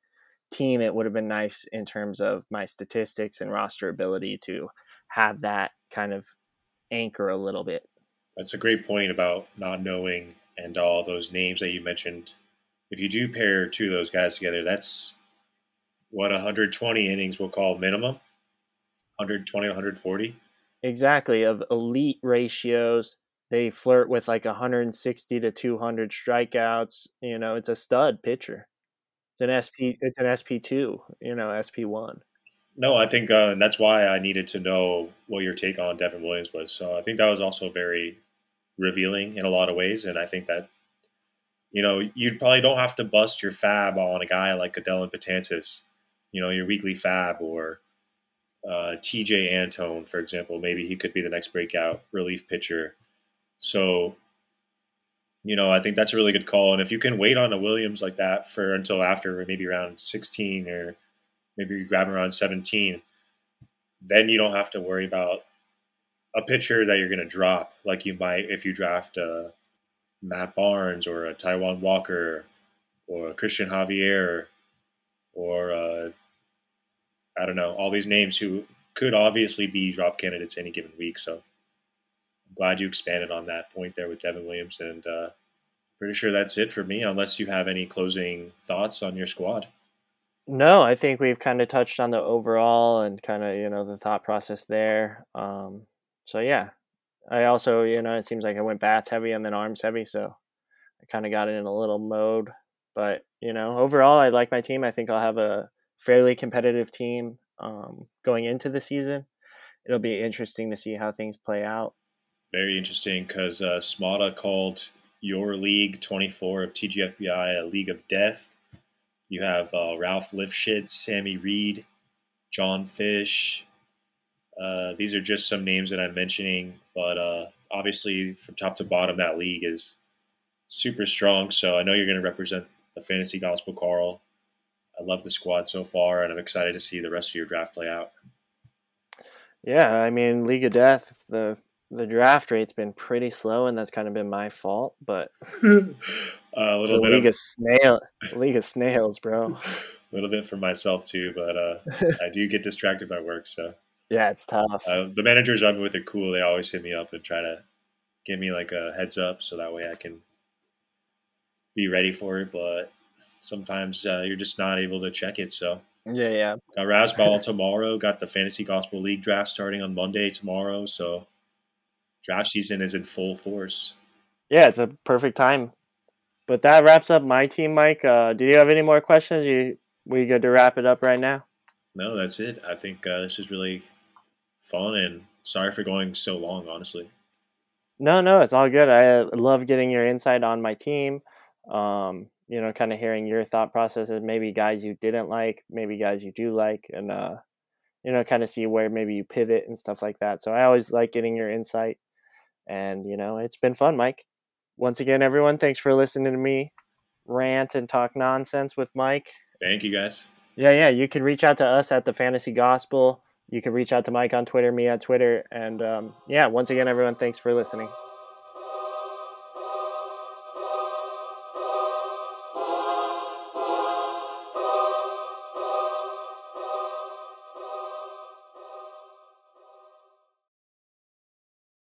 team, it would have been nice in terms of my statistics and roster ability to have that kind of anchor a little bit. That's a great point about not knowing and all those names that you mentioned. If you do pair two of those guys together, that's what 120 innings we'll call minimum 120 140 exactly of elite ratios they flirt with like 160 to 200 strikeouts. You know, it's a stud pitcher. It's an SP. It's an SP two. You know, SP one. No, I think uh, that's why I needed to know what your take on Devin Williams was. So I think that was also very revealing in a lot of ways, and I think that you know you probably don't have to bust your FAAB on a guy like Dellin Betances, you know, your weekly FAAB or uh, Tejay Antone, for example. Maybe he could be the next breakout relief pitcher so, you know, I think that's a really good call. And if you can wait on a Williams like that for until after maybe around 16 or maybe you grab him around 17, then you don't have to worry about a pitcher that you're going to drop like you might if you draft a Matt Barnes or a Taijuan Walker or a Cristian Javier or uh, I don't know all these names who could obviously be drop candidates any given week. So glad you expanded on that point there with Devin Williams, and uh, pretty sure that's it for me. Unless you have any closing thoughts on your squad. No, I think we've kind of touched on the overall and kind of you know the thought process there. Um, so yeah, I also you know it seems like I went bats heavy and then arms heavy, so I kind of got in a little mode. But you know, overall, I like my team. I think I'll have a fairly competitive team um, going into the season. It'll be interesting to see how things play out. Very interesting because uh, Smada called your league 24 of TGFBI a league of death. You have uh, Ralph Lifshitz, Sammy Reed, John Fish. Uh, these are just some names that I'm mentioning, but uh, obviously from top to bottom, that league is super strong. So I know you're going to represent the fantasy gospel, Carl. I love the squad so far, and I'm excited to see the rest of your draft play out. Yeah, I mean, League of Death, the the draft rate's been pretty slow, and that's kind of been my fault. But a little bit league of, of snail, league of snails, bro. a little bit for myself too, but uh, I do get distracted by work. So Yeah, it's tough. uh, the managers I'm with are cool. They always hit me up and try to give me like a heads up, so that way I can be ready for it. But sometimes uh, you're just not able to check it. So yeah, yeah. got Razzball tomorrow. Got the Fantasy Gospel League draft starting on Monday tomorrow. So draft season is in full force. Yeah, it's a perfect time. But that wraps up my team, Mike. Uh, do you have any more questions? You we good to wrap it up right now? No, that's it. I think uh, this is really fun, and sorry for going so long. Honestly, No, no, it's all good. I love getting your insight on my team. Um, you know, kind of hearing your thought processes, maybe guys you didn't like, maybe guys you do like, and uh, you know, kind of see where maybe you pivot and stuff like that. So I always like getting your insight, and you know, it's been fun, Mike. Once again, everyone, thanks for listening to me rant and talk nonsense with Mike. thank you guys. Yeah, yeah. You can reach out to us at the Fantasy Gospel. You can reach out to Mike on Twitter, me on Twitter, and um, yeah. Once again, everyone, thanks for listening.